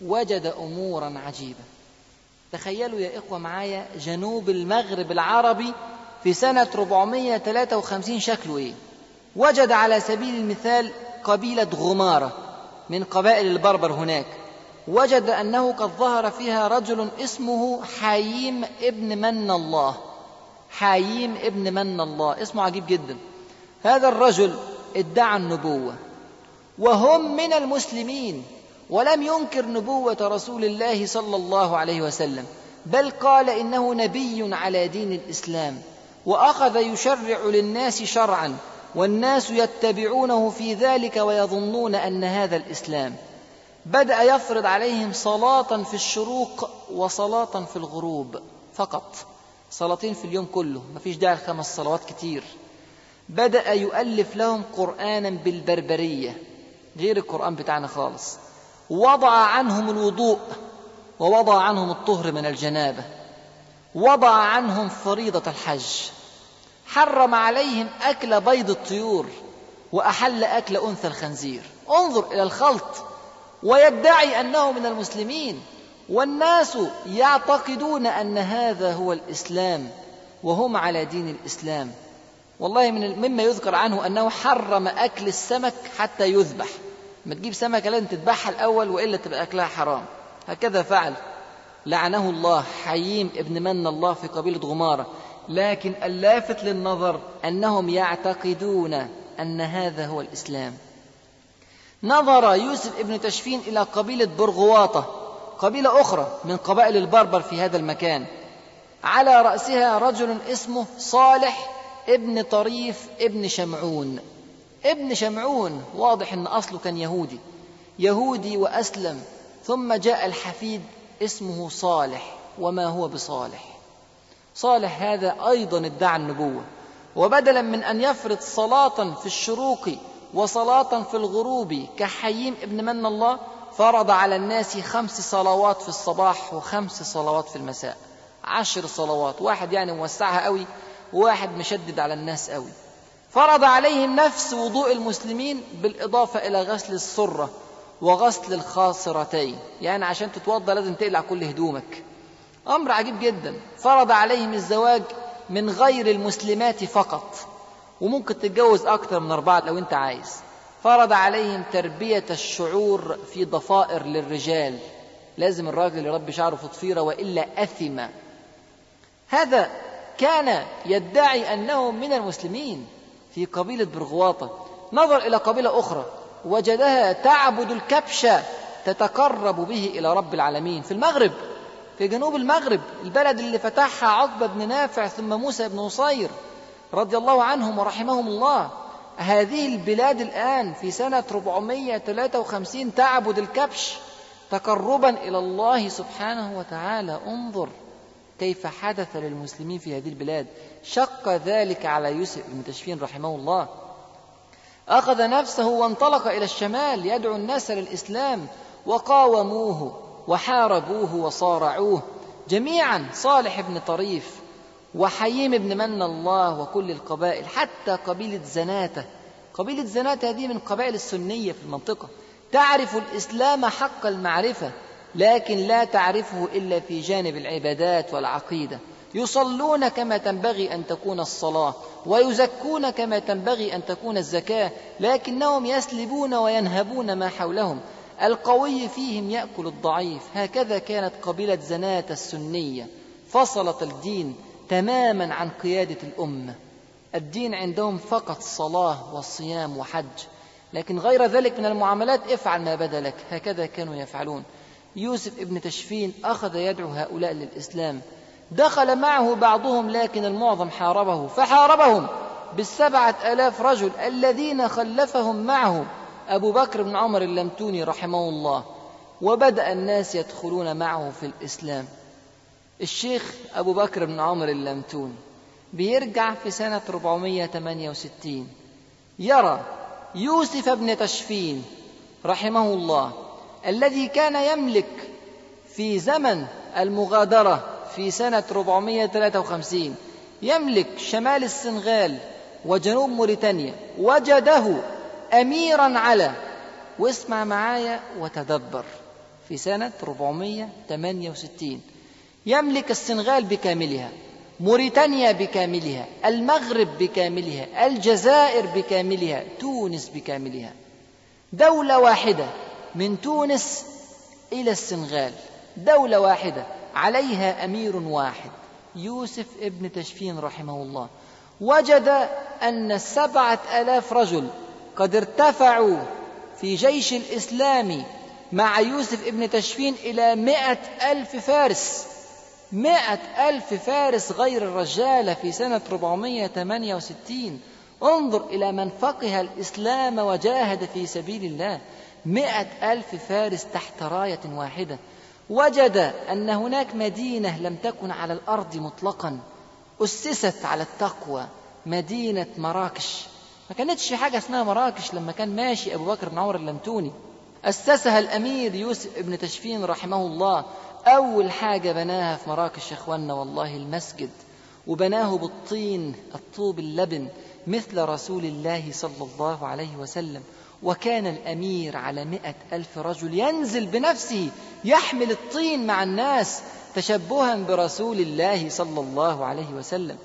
وجد أمورا عجيبة. تخيلوا يا إخوة معايا جنوب المغرب العربي في سنة 453 شكله إيه؟ وجد على سبيل المثال قبيلة غمارة من قبائل البربر هناك. وجد أنه قد ظهر فيها رجل اسمه حاييم ابن من الله. حاييم ابن من الله. اسمه عجيب جدا. هذا الرجل ادعى النبوة. وهم من المسلمين. ولم ينكر نبوة رسول الله صلى الله عليه وسلم بل قال إنه نبي على دين الإسلام وأخذ يشرع للناس شرعا والناس يتبعونه في ذلك ويظنون أن هذا الإسلام. بدأ يفرض عليهم صلاة في الشروق وصلاة في الغروب فقط صلاتين في اليوم كله مفيش داعي خمس صلوات كتير. بدأ يؤلف لهم قرآنا بالبربرية غير القرآن بتاعنا خالص. وضع عنهم الوضوء ووضع عنهم الطهر من الجنابة. وضع عنهم فريضة الحج. حرم عليهم أكل بيض الطيور وأحل أكل أنثى الخنزير. انظر إلى الخلط ويدعي أنه من المسلمين. والناس يعتقدون أن هذا هو الإسلام وهم على دين الإسلام. والله من مما يذكر عنه أنه حرم أكل السمك حتى يذبح. ما تجيب سمكة لازم تذبحها الأول وإلا تبقى أكلها حرام. هكذا فعل. لعنه الله حييم ابن من الله في قبيلة غمارة. لكن اللافت للنظر أنهم يعتقدون أن هذا هو الإسلام. نظر يوسف ابن تشفين إلى قبيلة برغواطة قبيلة أخرى من قبائل البربر في هذا المكان. على رأسها رجل اسمه صالح ابن طريف ابن شمعون. ابن شمعون واضح إن أصله كان يهودي. يهودي وأسلم. ثم جاء الحفيد اسمه صالح وما هو بصالح. صالح هذا أيضا ادعى النبوة. وبدلا من أن يفرض صلاه في الشروق وصلاه في الغروب كحييم ابن من الله فرض على الناس خمس صلوات في الصباح وخمس صلوات في المساء. عشر صلوات. واحد يعني موسعها قوي وواحد مشدد على الناس قوي. فرض عليهم نفس وضوء المسلمين بالإضافة إلى غسل السرة وغسل الخاصرتين. يعني عشان تتوضى لازم تقلع كل هدومك. أمر عجيب جدا. فرض عليهم الزواج من غير المسلمات فقط. وممكن تتجوز أكثر من أربعة لو أنت عايز. فرض عليهم تربية الشعور في ضفائر للرجال. لازم الراجل يربي شعره في ضفيرة وإلا أثم. هذا كان يدعي أنه من المسلمين. في قبيلة برغواطة نظر إلى قبيلة أخرى وجدها تعبد الكبش تتقرب به إلى رب العالمين في المغرب في جنوب المغرب البلد اللي فتحها عقبة بن نافع ثم موسى بن نصير رضي الله عنهم ورحمهم الله. هذه البلاد الآن في سنة 453 تعبد الكبش تقربا إلى الله سبحانه وتعالى. انظر. كيف حدث للمسلمين في هذه البلاد؟ شق ذلك على يوسف بن تشفين رحمه الله. أخذ نفسه وانطلق إلى الشمال يدعو الناس للإسلام وقاوموه وحاربوه وصارعوه. جميعا صالح بن طريف وحييم بن من الله وكل القبائل حتى قبيلة زناتة. قبيلة زناتة هذه من قبائل السنية في المنطقة. تعرف الإسلام حق المعرفة. لكن لا تعرفه إلا في جانب العبادات والعقيدة. يصلون كما تنبغي أن تكون الصلاة ويزكون كما تنبغي أن تكون الزكاة لكنهم يسلبون وينهبون ما حولهم. القوي فيهم يأكل الضعيف. هكذا كانت قبيلة زناة السنية. فصلت الدين تماما عن قيادة الأمة. الدين عندهم فقط صلاة وصيام وحج. لكن غير ذلك من المعاملات افعل ما بدا لك هكذا كانوا يفعلون. يوسف ابن تشفين أخذ يدعو هؤلاء للإسلام. دخل معه بعضهم لكن المعظم حاربه. فحاربهم بالسبعة آلاف رجل الذين خلفهم معه أبو بكر بن عمر اللمتوني رحمه الله. وبدأ الناس يدخلون معه في الإسلام. الشيخ أبو بكر بن عمر اللمتوني بيرجع في سنة 468 يرى يوسف بن تشفين رحمه الله الذي كان يملك في زمن المغادرة في سنة 453 يملك شمال السنغال وجنوب موريتانيا وجده أميرا على واسمع معايا وتدبر في سنة 468 يملك السنغال بكاملها موريتانيا بكاملها المغرب بكاملها الجزائر بكاملها تونس بكاملها. دولة واحدة من تونس إلى السنغال دولة واحدة عليها أمير واحد يوسف ابن تشفين رحمه الله. وجد أن السبعة آلاف رجل قد ارتفعوا في جيش الإسلام مع يوسف ابن تشفين إلى مئة ألف فارس. مئة ألف فارس غير الرجالة في سنة 468 انظر إلى من فقه الإسلام وجاهد في سبيل الله. مئة ألف فارس تحت راية واحدة. وجد أن هناك مدينة لم تكن على الأرض مطلقا أسست على التقوى مدينة مراكش. ما كانتش حاجة اسمها مراكش لما كان ماشي أبو بكر بن عمر اللمتوني. أسسها الأمير يوسف ابن تشفين رحمه الله. أول حاجة بناها في مراكش يا إخواننا والله المسجد. وبناه بالطين الطوب اللبن مثل رسول الله صلى الله عليه وسلم. وكان الأمير على مئة ألف رجل ينزل بنفسه يحمل الطين مع الناس تشبها برسول الله صلى الله عليه وسلم.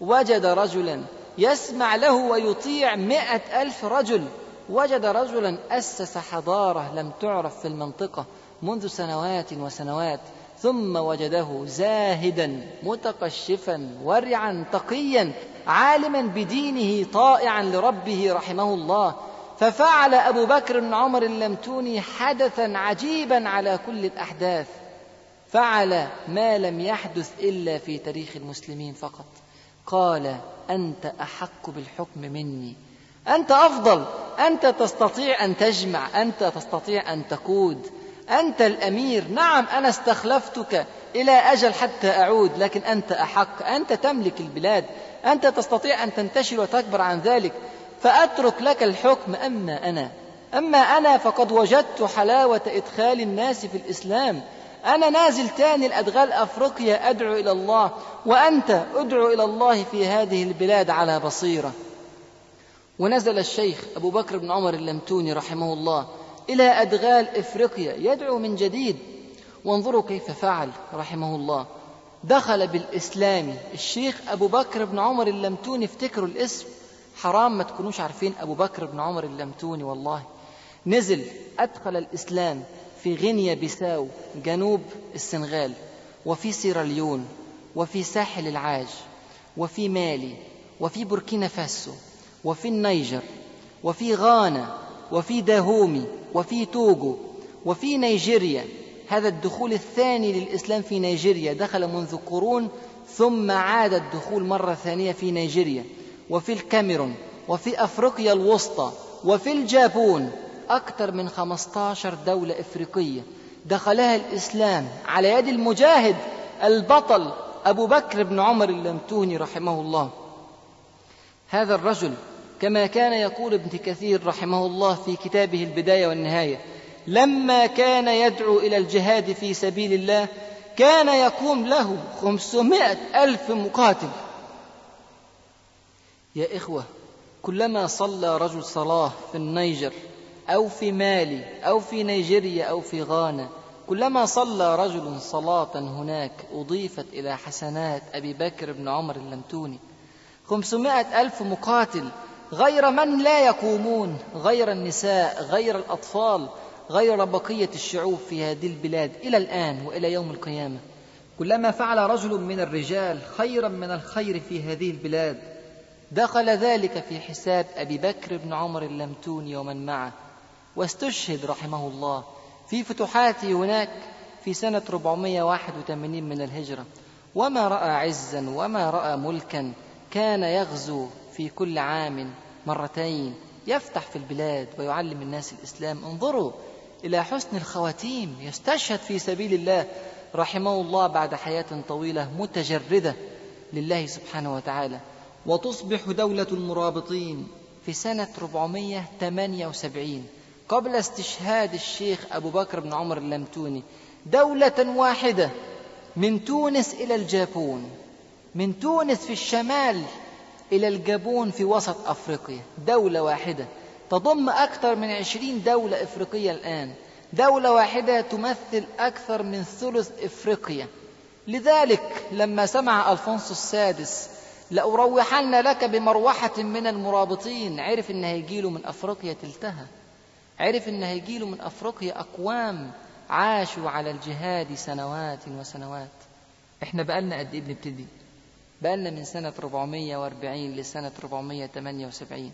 وجد رجلا يسمع له ويطيع مئة ألف رجل. وجد رجلا أسس حضارة لم تعرف في المنطقة منذ سنوات وسنوات ثم وجده زاهدا متقشفا ورعا تقيا عالما بدينه طائعا لربه رحمه الله. ففعل أبو بكر بن عمر اللمتوني حدثا عجيبا على كل الأحداث. فعل ما لم يحدث إلا في تاريخ المسلمين فقط. قال أنت أحق بالحكم مني. أنت أفضل. أنت تستطيع أن تجمع. أنت تستطيع أن تقود. أنت الأمير. نعم أنا استخلفتك إلى أجل حتى أعود لكن أنت أحق. أنت تملك البلاد. أنت تستطيع أن تنتشر وتكبر عن ذلك. فأترك لك الحكم أما أنا. أما أنا فقد وجدت حلاوة إدخال الناس في الإسلام. أنا نازل تاني الأدغال أفريقيا أدعو إلى الله وأنت أدعو إلى الله في هذه البلاد على بصيرة. ونزل الشيخ أبو بكر بن عمر اللمتوني رحمه الله إلى أدغال إفريقيا يدعو من جديد. وانظروا كيف فعل رحمه الله. دخل بالإسلام الشيخ أبو بكر بن عمر اللمتوني افتكروا الاسم حرام ما تكونوش عارفين أبو بكر بن عمر اللمتوني والله. نزل أدخل الإسلام في غينيا بيساو جنوب السنغال وفي سيراليون وفي ساحل العاج وفي مالي وفي بوركينا فاسو وفي النيجر وفي غانا وفي داهومي وفي توغو وفي نيجيريا. هذا الدخول الثاني للإسلام في نيجيريا. دخل منذ قرون ثم عاد الدخول مرة ثانية في نيجيريا. وفي الكاميرون وفي أفريقيا الوسطى وفي الجابون أكثر من 15 دولة إفريقية دخلها الإسلام على يد المجاهد البطل أبو بكر بن عمر اللمتوني رحمه الله. هذا الرجل كما كان يقول ابن كثير رحمه الله في كتابه البداية والنهاية لما كان يدعو إلى الجهاد في سبيل الله كان يقوم له خمسمائة ألف مقاتل. يا إخوة كلما صلى رجل صلاة في النيجر أو في مالي أو في نيجيريا أو في غانا كلما صلى رجل صلاة هناك أضيفت إلى حسنات أبي بكر بن عمر اللمتوني. خمسمائة ألف مقاتل غير من لا يقومون غير النساء غير الأطفال غير بقية الشعوب في هذه البلاد إلى الآن وإلى يوم القيامة. كلما فعل رجل من الرجال خيرا من الخير في هذه البلاد. دخل ذلك في حساب أبي بكر بن عمر اللمتوني ومن معه واستشهد رحمه الله في فتوحاته هناك في سنة 481 من الهجرة. وما رأى عزا وما رأى ملكا كان يغزو في كل عام مرتين يفتح في البلاد ويعلم الناس الإسلام. انظروا إلى حسن الخواتيم يستشهد في سبيل الله رحمه الله بعد حياة طويلة متجردة لله سبحانه وتعالى. وتصبح دولة المرابطين في سنة 478 قبل استشهاد الشيخ أبو بكر بن عمر اللمتوني دولة واحدة من تونس إلى الجابون من تونس في الشمال إلى الجابون في وسط أفريقيا دولة واحدة. تضم أكثر من عشرين دولة إفريقية الآن. دولة واحدة تمثل أكثر من ثلث إفريقيا. لذلك لما سمع ألفونسو السادس لأروحن لك بمروحة من المرابطين. عرف إن هيجيله من أفريقيا تلتها. عرف إن هيجيله من أفريقيا أقوام عاشوا على الجهاد سنوات وسنوات. إحنا بقالنا قد إيه بنبتدي؟ بقالنا من سنة 440 لسنة 478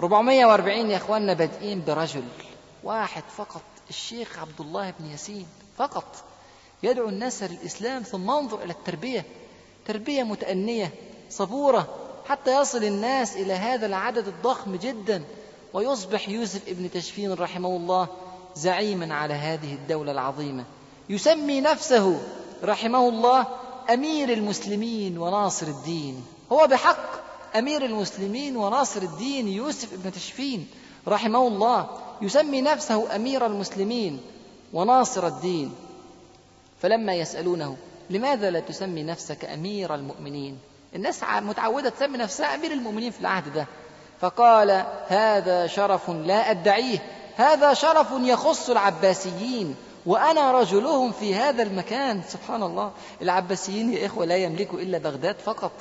440 يا إخواننا بادئين برجل واحد فقط الشيخ عبد الله بن ياسين فقط يدعو الناس للإسلام ثم انظر إلى التربية. تربية متأنية. صبورة حتى يصل الناس إلى هذا العدد الضخم جدا ويصبح يوسف ابن تشفين رحمه الله زعيما على هذه الدولة العظيمة. يسمي نفسه رحمه الله أمير المسلمين وناصر الدين. هو بحق أمير المسلمين وناصر الدين يوسف ابن تشفين رحمه الله يسمي نفسه أمير المسلمين وناصر الدين. فلما يسألونه لماذا لا تسمي نفسك أمير المؤمنين؟ الناس متعودة تسمي نفسها أمير المؤمنين في العهد ده. فقال هذا شرف لا أدعيه. هذا شرف يخص العباسيين وأنا رجلهم في هذا المكان. سبحان الله. العباسيين يا إخوة لا يملكوا إلا بغداد فقط.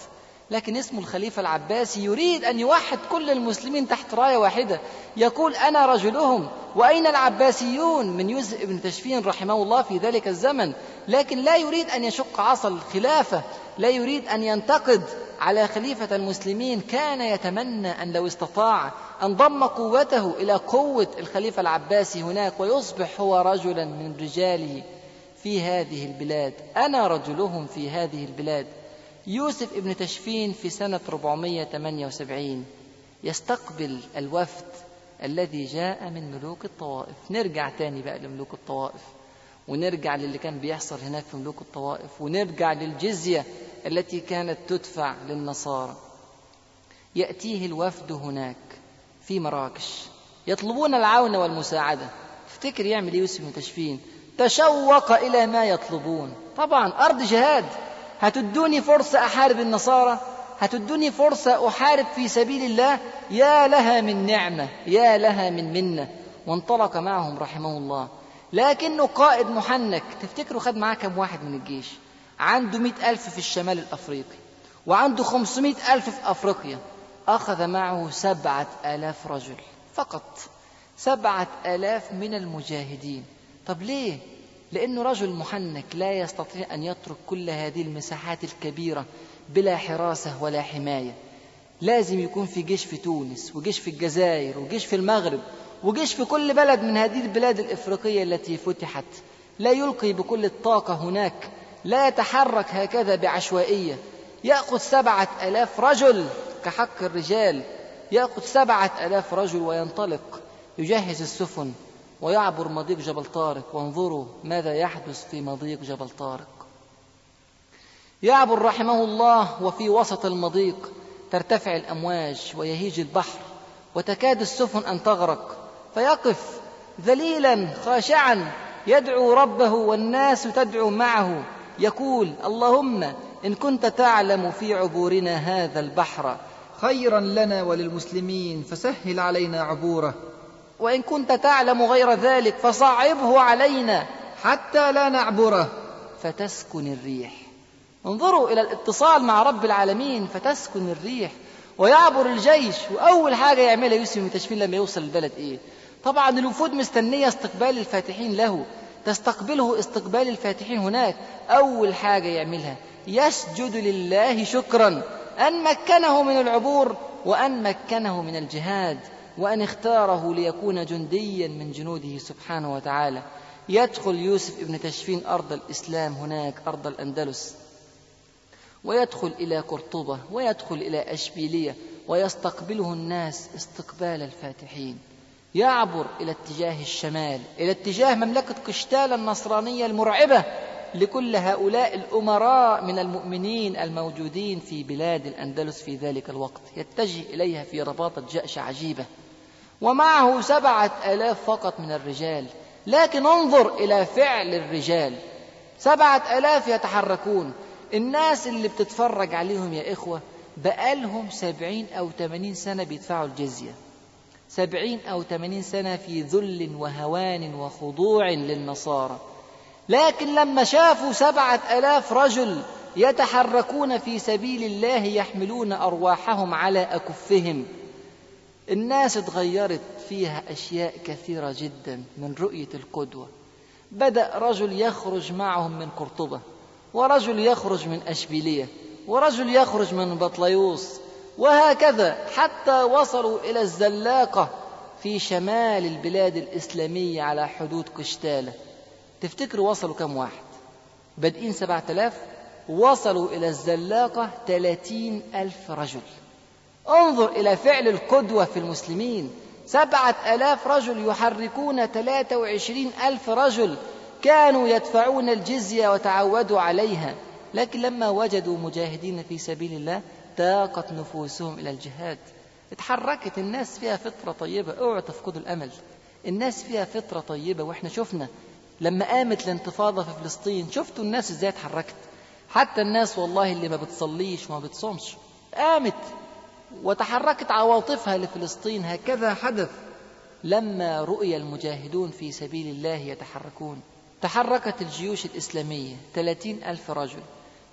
لكن اسم الخليفة العباسي يريد أن يوحد كل المسلمين تحت راية واحدة. يقول أنا رجلهم. وأين العباسيون؟ من يوسف بن تشفين رحمه الله في ذلك الزمن. لكن لا يريد أن يشق عصا الخلافة. لا يريد أن ينتقد على خليفة المسلمين كان يتمنى أن لو استطاع أن ضم قوته إلى قوة الخليفة العباسي هناك ويصبح هو رجلا من رجاله في هذه البلاد. أنا رجلهم في هذه البلاد. يوسف ابن تشفين في سنة 478 يستقبل الوفد الذي جاء من ملوك الطوائف. نرجع تاني بقى لملوك الطوائف. ونرجع للي كان بيحصل هناك في ملوك الطوائف. ونرجع للجزية التي كانت تدفع للنصارى. يأتيه الوفد هناك في مراكش. يطلبون العون والمساعدة. افتكر يعمل إيه يوسف بن تشفين؟ تشوق إلى ما يطلبون. طبعا أرض جهاد. هتدوني فرصة أحارب النصارى؟ هتدوني فرصة أحارب في سبيل الله؟ يا لها من نعمة يا لها من منة. وانطلق معهم رحمه الله. لكنه قائد محنك. تفتكروا خد معاه كم واحد من الجيش؟ عنده مئة ألف في الشمال الأفريقي وعنده خمسمائة ألف في أفريقيا. أخذ معه سبعة آلاف رجل فقط. سبعة آلاف من المجاهدين. طب ليه؟ لأنه رجل محنك لا يستطيع أن يترك كل هذه المساحات الكبيرة بلا حراسة ولا حماية. لازم يكون في جيش في تونس وجيش في الجزائر وجيش في المغرب وجيش في كل بلد من هذه البلاد الإفريقية التي فتحت. لا يلقي بكل الطاقة هناك لا يتحرك هكذا بعشوائية. يأخذ سبعة ألاف رجل كحق الرجال. يأخذ سبعة ألاف رجل وينطلق يجهز السفن ويعبر مضيق جبل طارق. وانظروا ماذا يحدث في مضيق جبل طارق. يعبر رحمه الله وفي وسط المضيق ترتفع الأمواج ويهيج البحر وتكاد السفن أن تغرق. فيقف ذليلا خاشعا يدعو ربه والناس تدعو معه. يقول اللهم إن كنت تعلم في عبورنا هذا البحر خيرا لنا وللمسلمين فسهل علينا عبوره. وإن كنت تعلم غير ذلك فصعبه علينا حتى لا نعبره. فتسكن الريح. انظروا إلى الاتصال مع رب العالمين. فتسكن الريح. ويعبر الجيش. وأول حاجة يعملها يوسف بن تشفين لما يوصل البلد إيه؟ طبعا الوفود مستنية استقبال الفاتحين له. تستقبله استقبال الفاتحين هناك. أول حاجة يعملها يسجد لله شكرا. أن مكنه من العبور وأن مكنه من الجهاد وأن اختاره ليكون جنديا من جنوده سبحانه وتعالى. يدخل يوسف ابن تشفين أرض الإسلام هناك أرض الأندلس. ويدخل إلى قرطبة ويدخل إلى أشبيلية ويستقبله الناس استقبال الفاتحين. يعبر إلى اتجاه الشمال إلى اتجاه مملكة قشتال النصرانية المرعبة لكل هؤلاء الأمراء من المؤمنين الموجودين في بلاد الأندلس في ذلك الوقت يتجه إليها في رباطة جأش عجيبة. ومعه سبعة آلاف فقط من الرجال لكن انظر إلى فعل الرجال. سبعة آلاف يتحركون. الناس اللي بتتفرج عليهم يا إخوة بقالهم سبعين أو ثمانين سنة بيدفعوا الجزية. سبعين أو ثمانين سنة في ذل وهوان وخضوع للنصارى. لكن لما شافوا سبعة ألاف رجل يتحركون في سبيل الله يحملون أرواحهم على أكفهم الناس اتغيرت فيها أشياء كثيرة جدا من رؤية القدوة. بدأ رجل يخرج معهم من قرطبة ورجل يخرج من أشبيلية ورجل يخرج من بطليوس وهكذا حتى وصلوا إلى الزلاقة في شمال البلاد الإسلامية على حدود قشتالة تفتكروا وصلوا كم واحد؟ بادئين سبعة آلاف وصلوا إلى الزلاقة ثلاثين ألف رجل. انظر إلى فعل القدوة في المسلمين. سبعة آلاف رجل يحركون ثلاثة وعشرين ألف رجل كانوا يدفعون الجزية وتعودوا عليها. لكن لما وجدوا مجاهدين في سبيل الله تاقت نفوسهم إلى الجهاد. اتحركت الناس فيها فطرة طيبة. اوعوا تفقدوا الأمل. الناس فيها فطرة طيبة وإحنا شفنا. لما قامت الانتفاضة في فلسطين شفتوا الناس إزاي اتحركت؟ حتى الناس والله اللي ما بتصليش وما بتصومش. قامت وتحركت عواطفها لفلسطين. هكذا حدث لما رؤي المجاهدون في سبيل الله يتحركون. تحركت الجيوش الإسلامية. ثلاثين ألف رجل.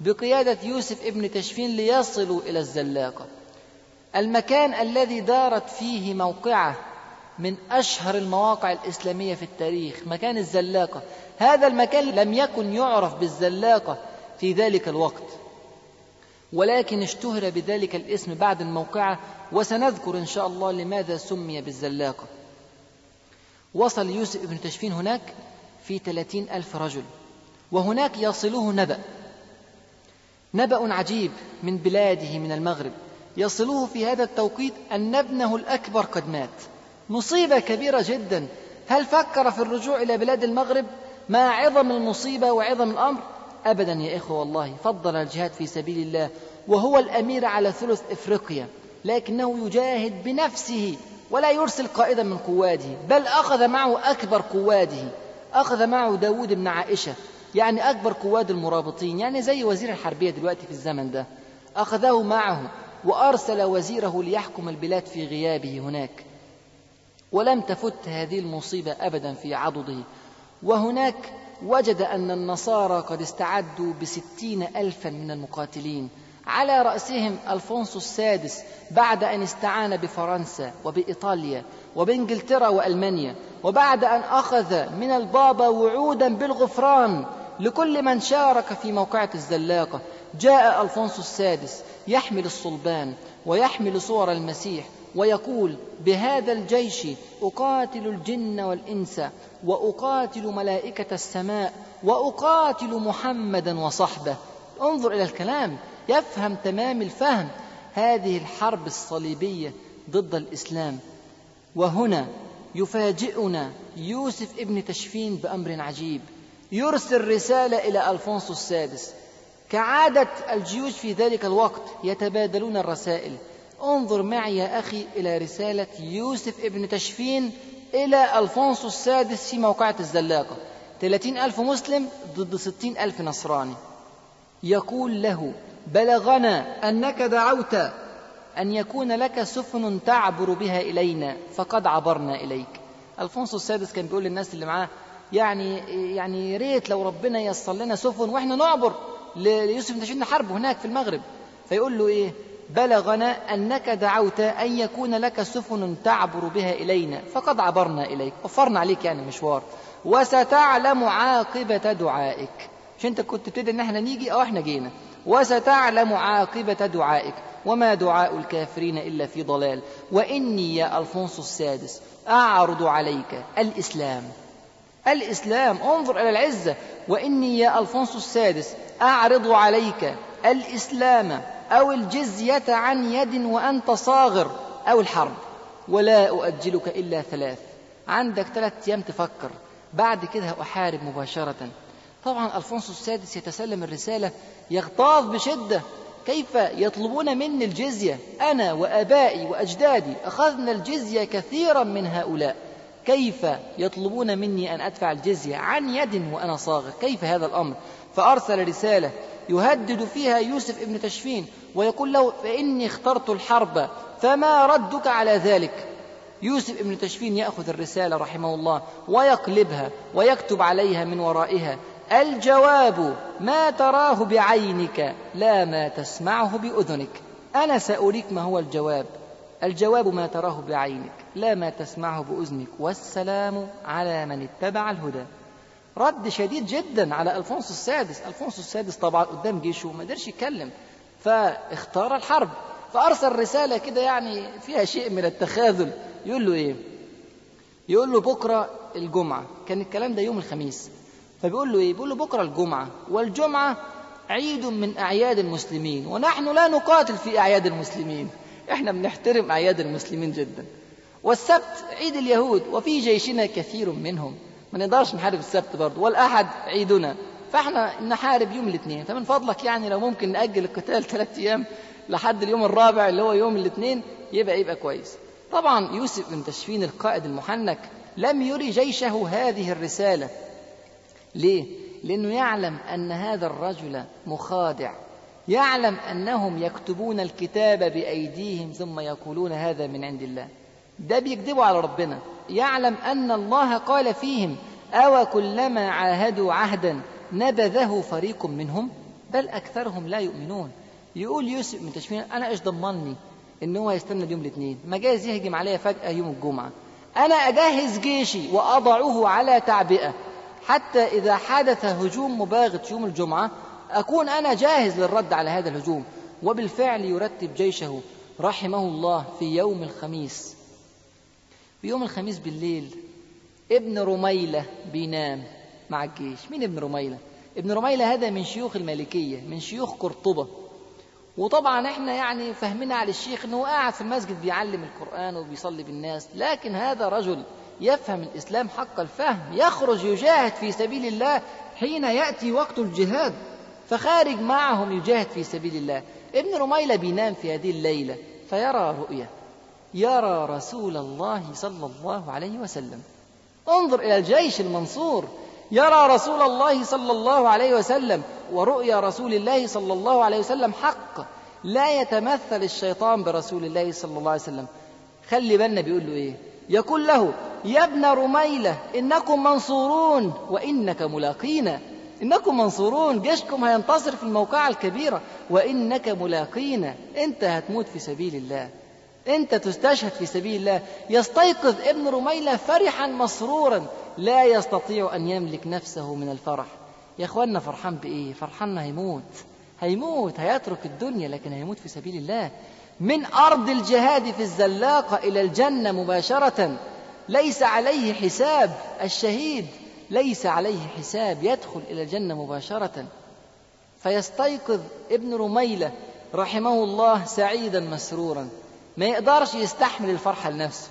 بقيادة يوسف ابن تشفين ليصلوا إلى الزلاقة. المكان الذي دارت فيه موقعة من أشهر المواقع الإسلامية في التاريخ مكان الزلاقة. هذا المكان لم يكن يعرف بالزلاقة في ذلك الوقت. ولكن اشتهر بذلك الاسم بعد الموقعة وسنذكر إن شاء الله لماذا سمي بالزلاقة. وصل يوسف بن تشفين هناك في ثلاثين ألف رجل وهناك يصله نبأ. نبأ عجيب من بلاده من المغرب. يصله في هذا التوقيت أن ابنه الأكبر قد مات. مصيبة كبيرة جدا. هل فكر في الرجوع إلى بلاد المغرب؟ مع عظم المصيبة وعظم الأمر؟ أبدا يا إخوة والله فضل الجهاد في سبيل الله وهو الأمير على ثلث إفريقيا لكنه يجاهد بنفسه ولا يرسل قائدا من قواده بل أخذ معه أكبر قواده. أخذ معه داود بن عائشة يعني أكبر قواد المرابطين يعني زي وزير الحربية دلوقتي في الزمن ده. أخذه معه وأرسل وزيره ليحكم البلاد في غيابه هناك. ولم تفت هذه المصيبة أبدا في عضده. وهناك وجد أن النصارى قد استعدوا بستين ألفا من المقاتلين. على رأسهم ألفونسو السادس بعد أن استعان بفرنسا وبإيطاليا وبإنجلترا وألمانيا. وبعد أن أخذ من البابا وعودا بالغفران لكل من شارك في موقعة الزلاقة. جاء ألفونسو السادس يحمل الصلبان ويحمل صور المسيح ويقول بهذا الجيش أقاتل الجن والإنس وأقاتل ملائكة السماء وأقاتل محمدا وصحبه. انظر إلى الكلام يفهم تمام الفهم. هذه الحرب الصليبية ضد الإسلام. وهنا يفاجئنا يوسف ابن تشفين بأمر عجيب. يرسل رسالة إلى ألفونسو السادس. كعادة الجيوش في ذلك الوقت يتبادلون الرسائل. انظر معي يا أخي إلى رسالة يوسف ابن تشفين إلى ألفونسو السادس في موقعة الزلاقة. ثلاثين ألف مسلم ضد ستين ألف نصراني. يقول له بلغنا أنك دعوت أن يكون لك سفن تعبر بها إلينا فقد عبرنا إليك. ألفونسو السادس كان بيقول للناس اللي معاه يعني يعني يا ريت لو ربنا ييسر لنا سفن وإحنا نعبر ليوسف بن نحاربه هناك في المغرب. فيقول له إيه؟ بلغنا أنك دعوت أن يكون لك سفن تعبر بها إلينا فقد عبرنا إليك وفرنا عليك يعني مشوار. وستعلم عاقبة دعائك. مش أنت كنت تبتدي إن إحنا نيجي؟ أو إحنا جينا. وستعلم عاقبة دعائك. وما دعاء الكافرين إلا في ضلال. وإني يا ألفونسو السادس أعرض عليك الإسلام. الإسلام انظر إلى العزة. وإني يا ألفونسو السادس أعرض عليك الإسلام أو الجزية عن يد وأنت صاغر أو الحرب. ولا أؤجلك إلا ثلاث. عندك ثلاث أيام تفكر. بعد كده أحارب مباشرة. طبعا ألفونسو السادس يتسلم الرسالة يغتاظ بشدة. كيف يطلبون مني الجزية؟ أنا وآبائي وأجدادي أخذنا الجزية كثيرا من هؤلاء. كيف يطلبون مني أن أدفع الجزية عن يد وأنا صاغر؟ كيف هذا الأمر؟ فأرسل رسالة يهدد فيها يوسف ابن تشفين ويقول له فإني اخترت الحرب فما ردك على ذلك؟ يوسف ابن تشفين يأخذ الرسالة رحمه الله ويقلبها ويكتب عليها من ورائها الجواب ما تراه بعينك لا ما تسمعه بأذنك. أنا سأريك ما هو الجواب. الجواب ما تراه بعينك. لا ما تسمعه بأذنك والسلام على من اتبع الهدى. رد شديد جدا على ألفونسو السادس. ألفونسو السادس طبعا قدام جيشه ما قدرش يتكلم فاختار الحرب فأرسل رسالة كده يعني فيها شيء من التخاذل. يقول له إيه؟ يقول له بكرة الجمعة. كان الكلام ده يوم الخميس. فبيقول له إيه؟ بيقول له بكرة الجمعة. والجمعة عيد من أعياد المسلمين ونحن لا نقاتل في أعياد المسلمين. إحنا بنحترم أعياد المسلمين جدا. والسبت عيد اليهود وفي جيشنا كثير منهم. ما نقدرش نحارب السبت برضه والأحد عيدنا. فإحنا نحارب يوم الاثنين. فمن فضلك يعني لو ممكن نأجل القتال ثلاثة أيام لحد اليوم الرابع اللي هو يوم الاثنين يبقى يبقى كويس. طبعا يوسف بن تشفين القائد المحنك لم يري جيشه هذه الرسالة. ليه؟ لأنه يعلم أن هذا الرجل مخادع يعلم أنهم يكتبون الكتاب بأيديهم ثم يقولون هذا من عند الله. ده بيكذبوا على ربنا. يعلم أن الله قال فيهم أو كلما عاهدوا عهدا نبذه فريق منهم بل أكثرهم لا يؤمنون. يقول يوسف من تشفين أنا إيش ضمني إن هو يستنى اليوم الاثنين؟ ما جايز يهجم عليا فجأة يوم الجمعة. أنا أجهز جيشي وأضعه على تعبئة. حتى إذا حدث هجوم مباغت يوم الجمعة أكون أنا جاهز للرد على هذا الهجوم. وبالفعل يرتب جيشه رحمه الله في يوم الخميس. في يوم الخميس بالليل ابن رميلة بينام مع الجيش. مين ابن رميلة؟ ابن رميلة هذا من شيوخ المالكية من شيوخ قرطبة. وطبعا إحنا يعني فهمنا على الشيخ إنه قاعد في المسجد بيعلم القرآن وبيصلي بالناس لكن هذا رجل يفهم الإسلام حق الفهم يخرج يجاهد في سبيل الله حين يأتي وقت الجهاد فخارج معهم يجاهد في سبيل الله. ابن رميلة بينام في هذه الليلة فيرى رؤية. يرى رسول الله صلى الله عليه وسلم. انظر إلى الجيش المنصور. يرى رسول الله صلى الله عليه وسلم ورؤيا رسول الله صلى الله عليه وسلم حق. لا يتمثل الشيطان برسول الله صلى الله عليه وسلم. خلي بالنا بيقول له إيه؟ يقول له يا ابن رميلة إنكم منصورون وإنك ملاقينا إنكم منصورون جيشكم هينتصر في الموقعة الكبيرة. وإنك ملاقينا أنت هتموت في سبيل الله. أنت تستشهد في سبيل الله. يستيقظ ابن رميلة فرحا مسرورا. لا يستطيع أن يملك نفسه من الفرح. يا أخوانا فرحان بإيه؟ فرحان هيموت. هيموت هيترك الدنيا لكن هيموت في سبيل الله. من أرض الجهاد في الزلاقة إلى الجنة مباشرة. ليس عليه حساب الشهيد. ليس عليه حساب يدخل إلى الجنة مباشرة. فيستيقظ ابن رميلة رحمه الله سعيدا مسرورا. ما يقدرش يستحمل الفرحة لنفسه.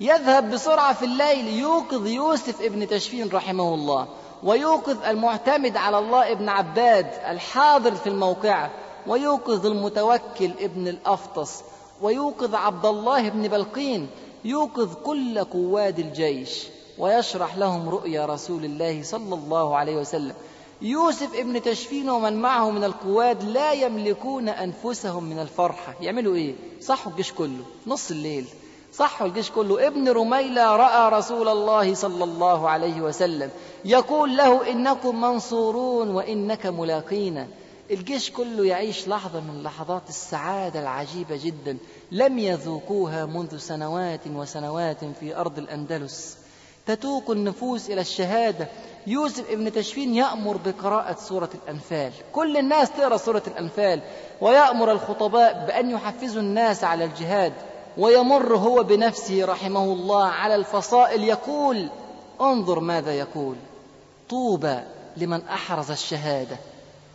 يذهب بسرعة في الليل يوقظ يوسف ابن تشفين رحمه الله ويوقظ المعتمد على الله ابن عباد الحاضر في الموقعة ويوقظ المتوكل ابن الأفطس ويوقظ عبد الله بن بلقين يوقظ كل قواد الجيش ويشرح لهم رؤيا رسول الله صلى الله عليه وسلم. يوسف ابن تشفين ومن معه من القواد لا يملكون أنفسهم من الفرحة. يعملوا إيه؟ صحوا الجيش كله نص الليل. صحوا الجيش كله. ابن رميلة رأى رسول الله صلى الله عليه وسلم يقول له إنكم منصورون وإنك ملاقينا الجيش كله يعيش لحظة من لحظات السعادة العجيبة جدا. لم يذوقوها منذ سنوات وسنوات في أرض الأندلس. تتوق النفوس إلى الشهادة. يوسف ابن تشفين يأمر بقراءة سورة الأنفال. كل الناس تقرأ سورة الأنفال ويأمر الخطباء بأن يحفزوا الناس على الجهاد ويمر هو بنفسه رحمه الله على الفصائل يقول انظر ماذا يقول. طوبى لمن أحرز الشهادة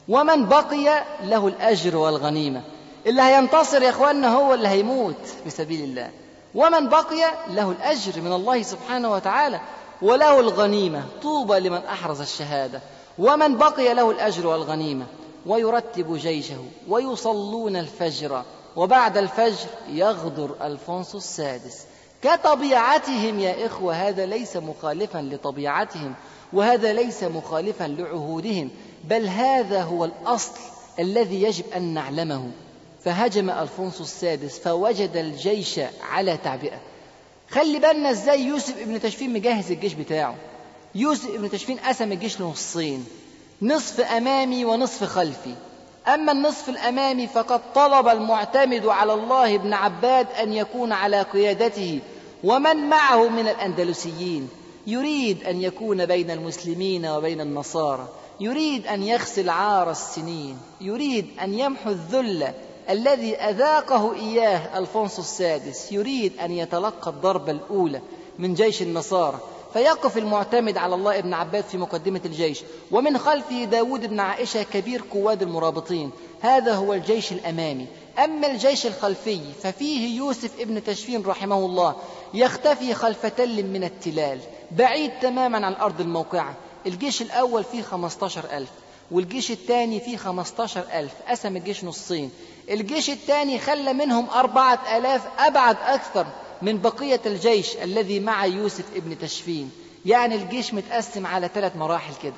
ومن بقي له الأجر والغنيمة. اللي هينتصر يا إخواننا هو اللي هيموت في سبيل الله. ومن بقي له الأجر من الله سبحانه وتعالى وله الغنيمة. طوبى لمن أحرز الشهادة. ومن بقي له الأجر والغنيمة. ويرتب جيشه. ويصلون الفجر. وبعد الفجر يغدر الفونسو السادس. كطبيعتهم يا إخوة هذا ليس مخالفا لطبيعتهم وهذا ليس مخالفا لعهودهم بل هذا هو الأصل الذي يجب أن نعلمه. فهجم ألفونسو السادس فوجد الجيش على تعبئة. خلي بالنا إزاي يوسف ابن تشفين مجهز الجيش بتاعه. يوسف ابن تشفين قسم الجيش لنصين نصف أمامي ونصف خلفي. أما النصف الأمامي فقد طلب المعتمد على الله ابن عباد أن يكون على قيادته ومن معه من الأندلسيين. يريد أن يكون بين المسلمين وبين النصارى. يريد أن يغسل عار السنين. يريد أن يمحو الذل الذي أذاقه إياه ألفونسو السادس يريد أن يتلقى الضربة الأولى من جيش النصارى فيقف المعتمد على الله ابن عباد في مقدمة الجيش ومن خلفه داود بن عائشة كبير قواد المرابطين. هذا هو الجيش الأمامي. أما الجيش الخلفي ففيه يوسف ابن تشفين رحمه الله يختفي خلف تل من التلال بعيد تماما عن أرض الموقعة. الجيش الأول فيه 15 ألف والجيش الثاني فيه 15 ألف. قسم الجيش نصين. الجيش الثاني خلى منهم أربعة ألاف أبعد أكثر من بقية الجيش الذي مع يوسف ابن تشفين. يعني الجيش متقسم على ثلاث مراحل كده.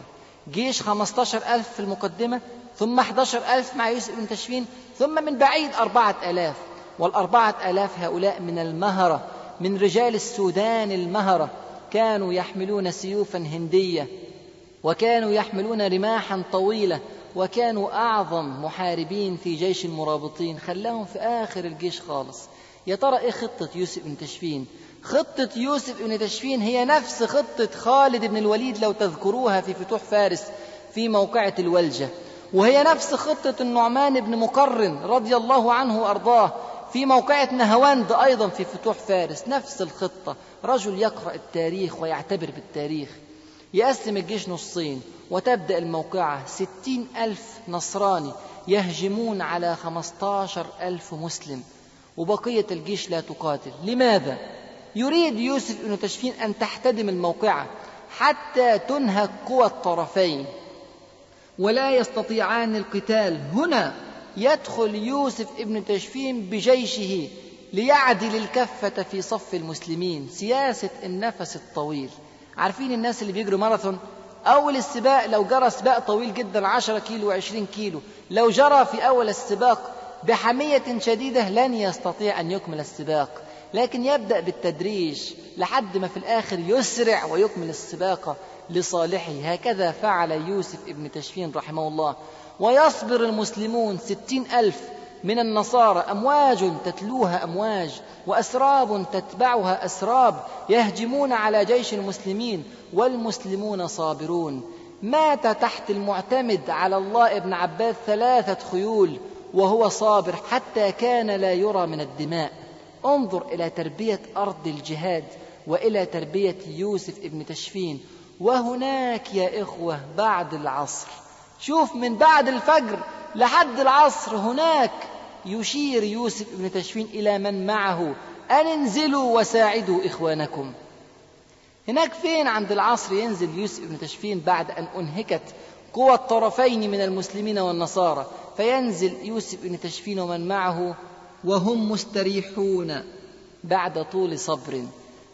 جيش 15 ألف في المقدمة ثم 11 ألف مع يوسف ابن تشفين ثم من بعيد أربعة ألاف. والأربعة ألاف هؤلاء من المهرة من رجال السودان المهرة. كانوا يحملون سيوفا هندية وكانوا يحملون رماحا طويلة وكانوا أعظم محاربين في جيش المرابطين خلاهم في آخر الجيش خالص. يا ترى إيه خطة يوسف بن تشفين؟ خطة يوسف بن تشفين هي نفس خطة خالد بن الوليد لو تذكروها في فتوح فارس في موقعة الولجة. وهي نفس خطة النعمان بن مقرن رضي الله عنه وأرضاه في موقعة نهواند أيضا في فتوح فارس. نفس الخطة. رجل يقرأ التاريخ ويعتبر بالتاريخ. يقسم الجيش نصين. وتبدأ الموقعة. ستين ألف نصراني يهجمون على خمستاشر ألف مسلم. وبقية الجيش لا تقاتل. لماذا؟ يريد يوسف بن تشفين أن تحتدم الموقعة حتى تنهك قوى الطرفين. ولا يستطيعان القتال. هنا يدخل يوسف ابن تشفين بجيشه ليعدل الكفة في صف المسلمين. سياسة النفس الطويل. عارفين الناس اللي بيجروا ماراثون؟ أول السباق لو جرى سباق طويل جدا عشرة كيلو وعشرين كيلو. لو جرى في أول السباق بحمية شديدة لن يستطيع أن يكمل السباق. لكن يبدأ بالتدريج لحد ما في الآخر يسرع ويكمل السباق لصالحه. هكذا فعل يوسف ابن تشفين رحمه الله. ويصبر المسلمون ستين ألف من النصارى أمواج تتلوها أمواج وأسراب تتبعها أسراب يهجمون على جيش المسلمين والمسلمون صابرون. مات تحت المعتمد على الله ابن عباس ثلاثة خيول وهو صابر حتى كان لا يرى من الدماء. انظر إلى تربية أرض الجهاد وإلى تربية يوسف ابن تشفين. وهناك يا إخوة بعد العصر. شوف من بعد الفجر لحد العصر هناك يشير يوسف ابن تشفين إلى من معه. أن انزلوا وساعدوا إخوانكم. هناك فين عند العصر ينزل يوسف ابن تشفين بعد أن أنهكت قوى الطرفين من المسلمين والنصارى؟ فينزل يوسف بن تشفين ومن معه وهم مستريحون بعد طول صبر.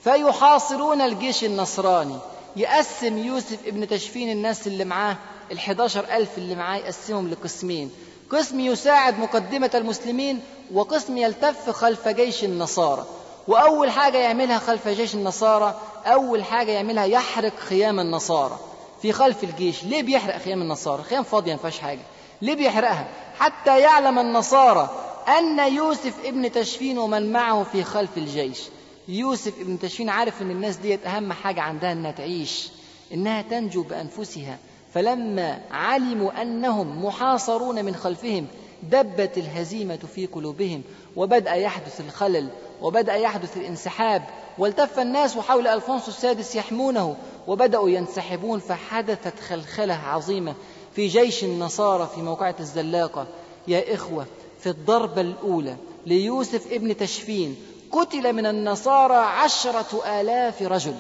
فيحاصرون الجيش النصراني. يقسم يوسف ابن تشفين الناس اللي معاه الحداشر ألف اللي معاه يقسمهم لقسمين. قسم يساعد مقدمة المسلمين وقسم يلتف خلف جيش النصارى. وأول حاجة يعملها خلف جيش النصارى أول حاجة يعملها يحرق خيام النصارى في خلف الجيش. ليه بيحرق خيام النصارى؟ خيام فاضية ما فيهاش حاجة. ليه بيحرقها؟ حتى يعلم النصارى أن يوسف ابن تشفين ومن معه في خلف الجيش. يوسف ابن تشفين عارف أن الناس ديت أهم حاجة عندها أنها تعيش إنها تنجو بأنفسها. فلما علموا أنهم محاصرون من خلفهم دبت الهزيمة في قلوبهم وبدأ يحدث الخلل وبدأ يحدث الانسحاب والتف الناس حول ألفونسو السادس يحمونه وبدأوا ينسحبون فحدثت خلخلة عظيمة في جيش النصارى في موقعة الزلاقة. يا إخوة في الضربة الأولى ليوسف ابن تشفين قتل من النصارى عشرة آلاف رجل.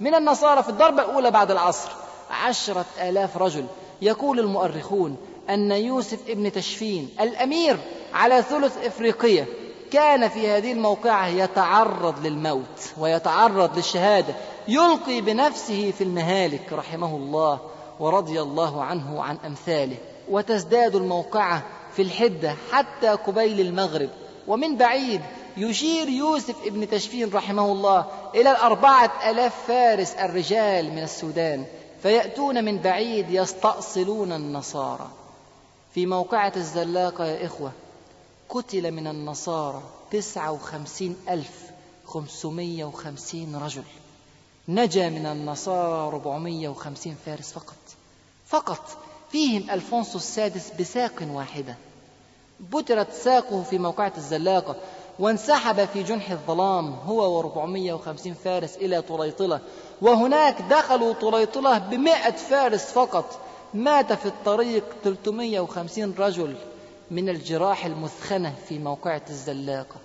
من النصارى في الضربة الأولى بعد العصر. عشرة آلاف رجل. يقول المؤرخون أن يوسف ابن تشفين الأمير على ثلث إفريقيا كان في هذه الموقعة يتعرض للموت ويتعرض للشهادة يلقي بنفسه في المهالك رحمه الله ورضي الله عنه وعن أمثاله. وتزداد الموقعة في الحدة حتى قبيل المغرب. ومن بعيد يشير يوسف ابن تشفين رحمه الله إلى الأربعة ألاف فارس الرجال من السودان. فيأتون من بعيد يستأصلون النصارى. في موقعة الزلاقة يا إخوة قتل من النصارى تسعة وخمسين ألف خمسمية وخمسين رجل. نجا من النصارى ربعمية وخمسين فارس فقط. فقط فيهم ألفونسو السادس بساق واحدة. بترت ساقه في موقعة الزلاقة وانسحب في جنح الظلام هو وربعمية وخمسين فارس إلى طليطلة وهناك دخلوا طليطلة بمئة فارس فقط. مات في الطريق 350 رجل من الجراح المثخنة في موقعة الزلاقة.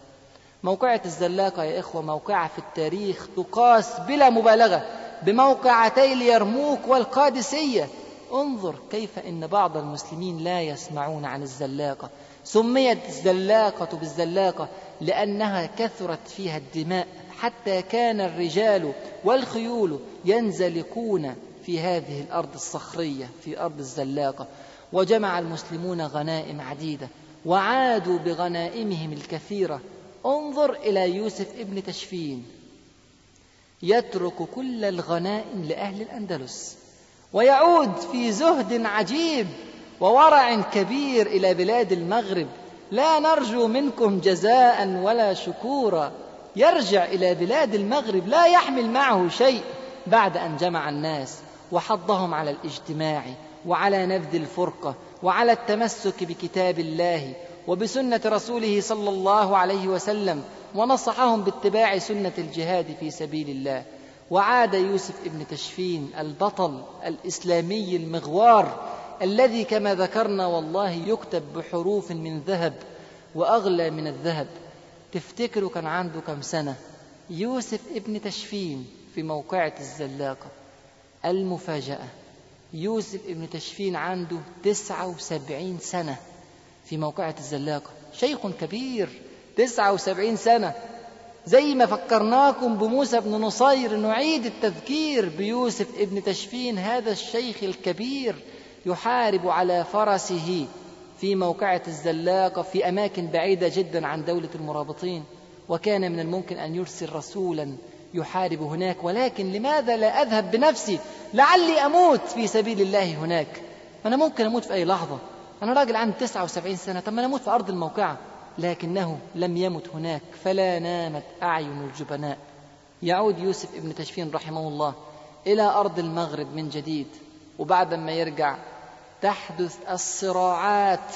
موقعة الزلاقة يا إخوة موقعة في التاريخ تقاس بلا مبالغة بموقعتي اليرموك والقادسية. انظر كيف إن بعض المسلمين لا يسمعون عن الزلاقة. سميت الزلاقة بالزلاقة لأنها كثرت فيها الدماء. حتى كان الرجال والخيول ينزلقون في هذه الأرض الصخرية في أرض الزلاقة. وجمع المسلمون غنائم عديدة وعادوا بغنائمهم الكثيرة. انظر إلى يوسف ابن تشفين. يترك كل الغنائم لأهل الأندلس ويعود في زهد عجيب وورع كبير إلى بلاد المغرب. لا نرجو منكم جزاء ولا شكورا. يرجع إلى بلاد المغرب لا يحمل معه شيء بعد أن جمع الناس وحضهم على الاجتماع وعلى نبذ الفرقة وعلى التمسك بكتاب الله وبسنة رسوله صلى الله عليه وسلم ونصحهم باتباع سنة الجهاد في سبيل الله. وعاد يوسف ابن تشفين البطل الإسلامي المغوار الذي كما ذكرنا والله يكتب بحروف من ذهب وأغلى من الذهب. تفتكروا كان عنده كم سنة؟ يوسف ابن تشفين في موقعة الزلاقة. المفاجأة. يوسف ابن تشفين عنده تسعة وسبعين سنة في موقعة الزلاقة. شيخ كبير تسعة وسبعين سنة. زي ما فكرناكم بموسى بن نصير نعيد التذكير بيوسف ابن تشفين. هذا الشيخ الكبير يحارب على فرسه. في موقعة الزلاقة في أماكن بعيدة جدا عن دولة المرابطين وكان من الممكن أن يرسل رسولا يحارب هناك ولكن لماذا لا أذهب بنفسي؟ لعلي أموت في سبيل الله هناك. أنا ممكن أموت في أي لحظة. أنا راجل عندي 79 سنة طب ما أنا أموت في أرض الموقعة. لكنه لم يمت هناك فلا نامت أعين الجبناء. يعود يوسف ابن تشفين رحمه الله إلى أرض المغرب من جديد وبعد ما يرجع تحدث الصراعات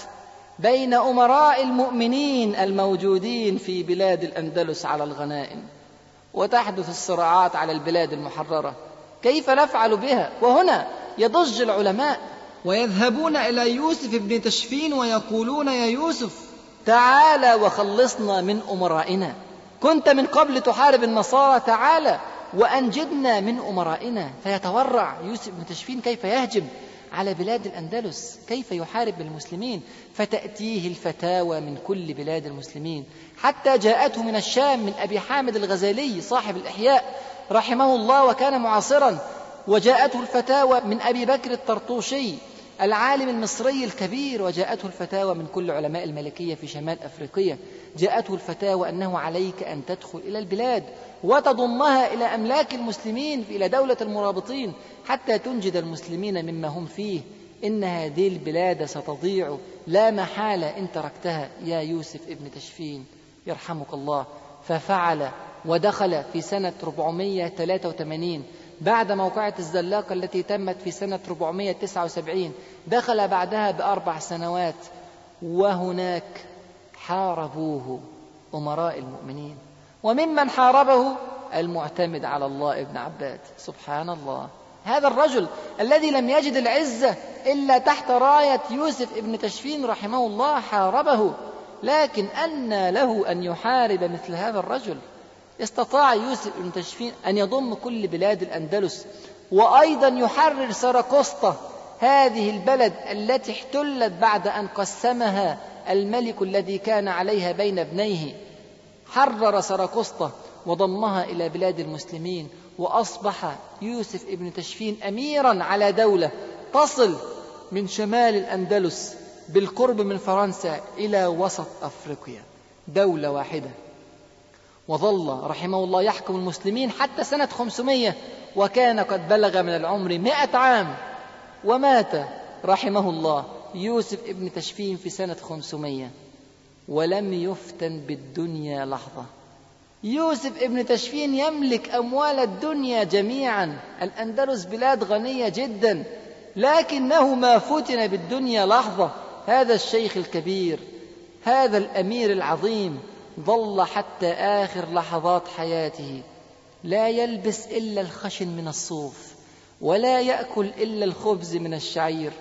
بين أمراء المؤمنين الموجودين في بلاد الأندلس على الغنائم وتحدث الصراعات على البلاد المحررة. كيف نفعل بها؟ وهنا يضج العلماء ويذهبون إلى يوسف ابن تشفين ويقولون يا يوسف تعالى وخلصنا من أمرائنا. كنت من قبل تحارب النصارى تعالى وأنجدنا من أمرائنا. فيتورع يوسف بن تشفين كيف يهجم؟ على بلاد الأندلس كيف يحارب المسلمين؟ فتأتيه الفتاوى من كل بلاد المسلمين. حتى جاءته من الشام من أبي حامد الغزالي صاحب الإحياء رحمه الله وكان معاصرا. وجاءته الفتاوى من أبي بكر الطرطوشي العالم المصري الكبير وجاءته الفتاوى من كل علماء الملكية في شمال أفريقيا. جاءته الفتاوى أنه عليك أن تدخل إلى البلاد وتضمها إلى أملاك المسلمين إلى دولة المرابطين حتى تنجد المسلمين مما هم فيه. إن هذه البلاد ستضيع لا محالة إن تركتها. يا يوسف ابن تشفين يرحمك الله. ففعل ودخل في سنة 483 بعد موقعة الزلاقة التي تمت في سنة 479 دخل بعدها بأربع سنوات وهناك حاربوه أمراء المؤمنين. وممن حاربه؟ المعتمد على الله ابن عباد سبحان الله. هذا الرجل الذي لم يجد العزة إلا تحت راية يوسف ابن تشفين رحمه الله حاربه. لكن أنى له أن يحارب مثل هذا الرجل. استطاع يوسف بن تشفين أن يضم كل بلاد الأندلس وأيضا يحرر سراقسطة هذه البلد التي احتلت بعد أن قسمها الملك الذي كان عليها بين ابنيه. حرر سراقسطة وضمها إلى بلاد المسلمين وأصبح يوسف ابن تشفين أميرا على دولة تصل من شمال الأندلس بالقرب من فرنسا إلى وسط أفريقيا. دولة واحدة. وظل رحمه الله يحكم المسلمين حتى سنة 500 وكان قد بلغ من العمر مئة عام ومات رحمه الله يوسف ابن تشفين في سنة 500 ولم يفتن بالدنيا لحظة. يوسف ابن تشفين يملك أموال الدنيا جميعا الأندلس بلاد غنية جدا لكنه ما فتن بالدنيا لحظة. هذا الشيخ الكبير هذا الأمير العظيم ظل حتى آخر لحظات حياته. لا يلبس إلا الخشن من الصوف ولا يأكل إلا الخبز من الشعير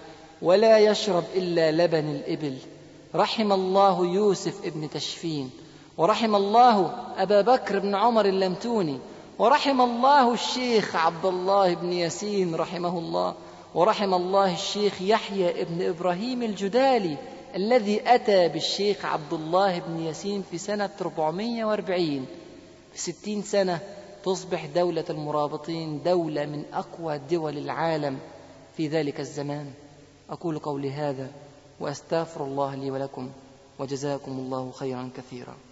ولا يشرب إلا لبن الإبل. رحم الله يوسف ابن تشفين ورحم الله أبا بكر بن عمر اللمتوني ورحم الله الشيخ عبد الله بن ياسين رحمه الله ورحم الله الشيخ يحيى ابن إبراهيم الجدالي الذي أتى بالشيخ عبد الله بن ياسين في سنة 440 في ستين سنة تصبح دولة المرابطين دولة من أقوى دول العالم في ذلك الزمان. أقول قولي هذا وأستغفر الله لي ولكم وجزاكم الله خيرا كثيرا.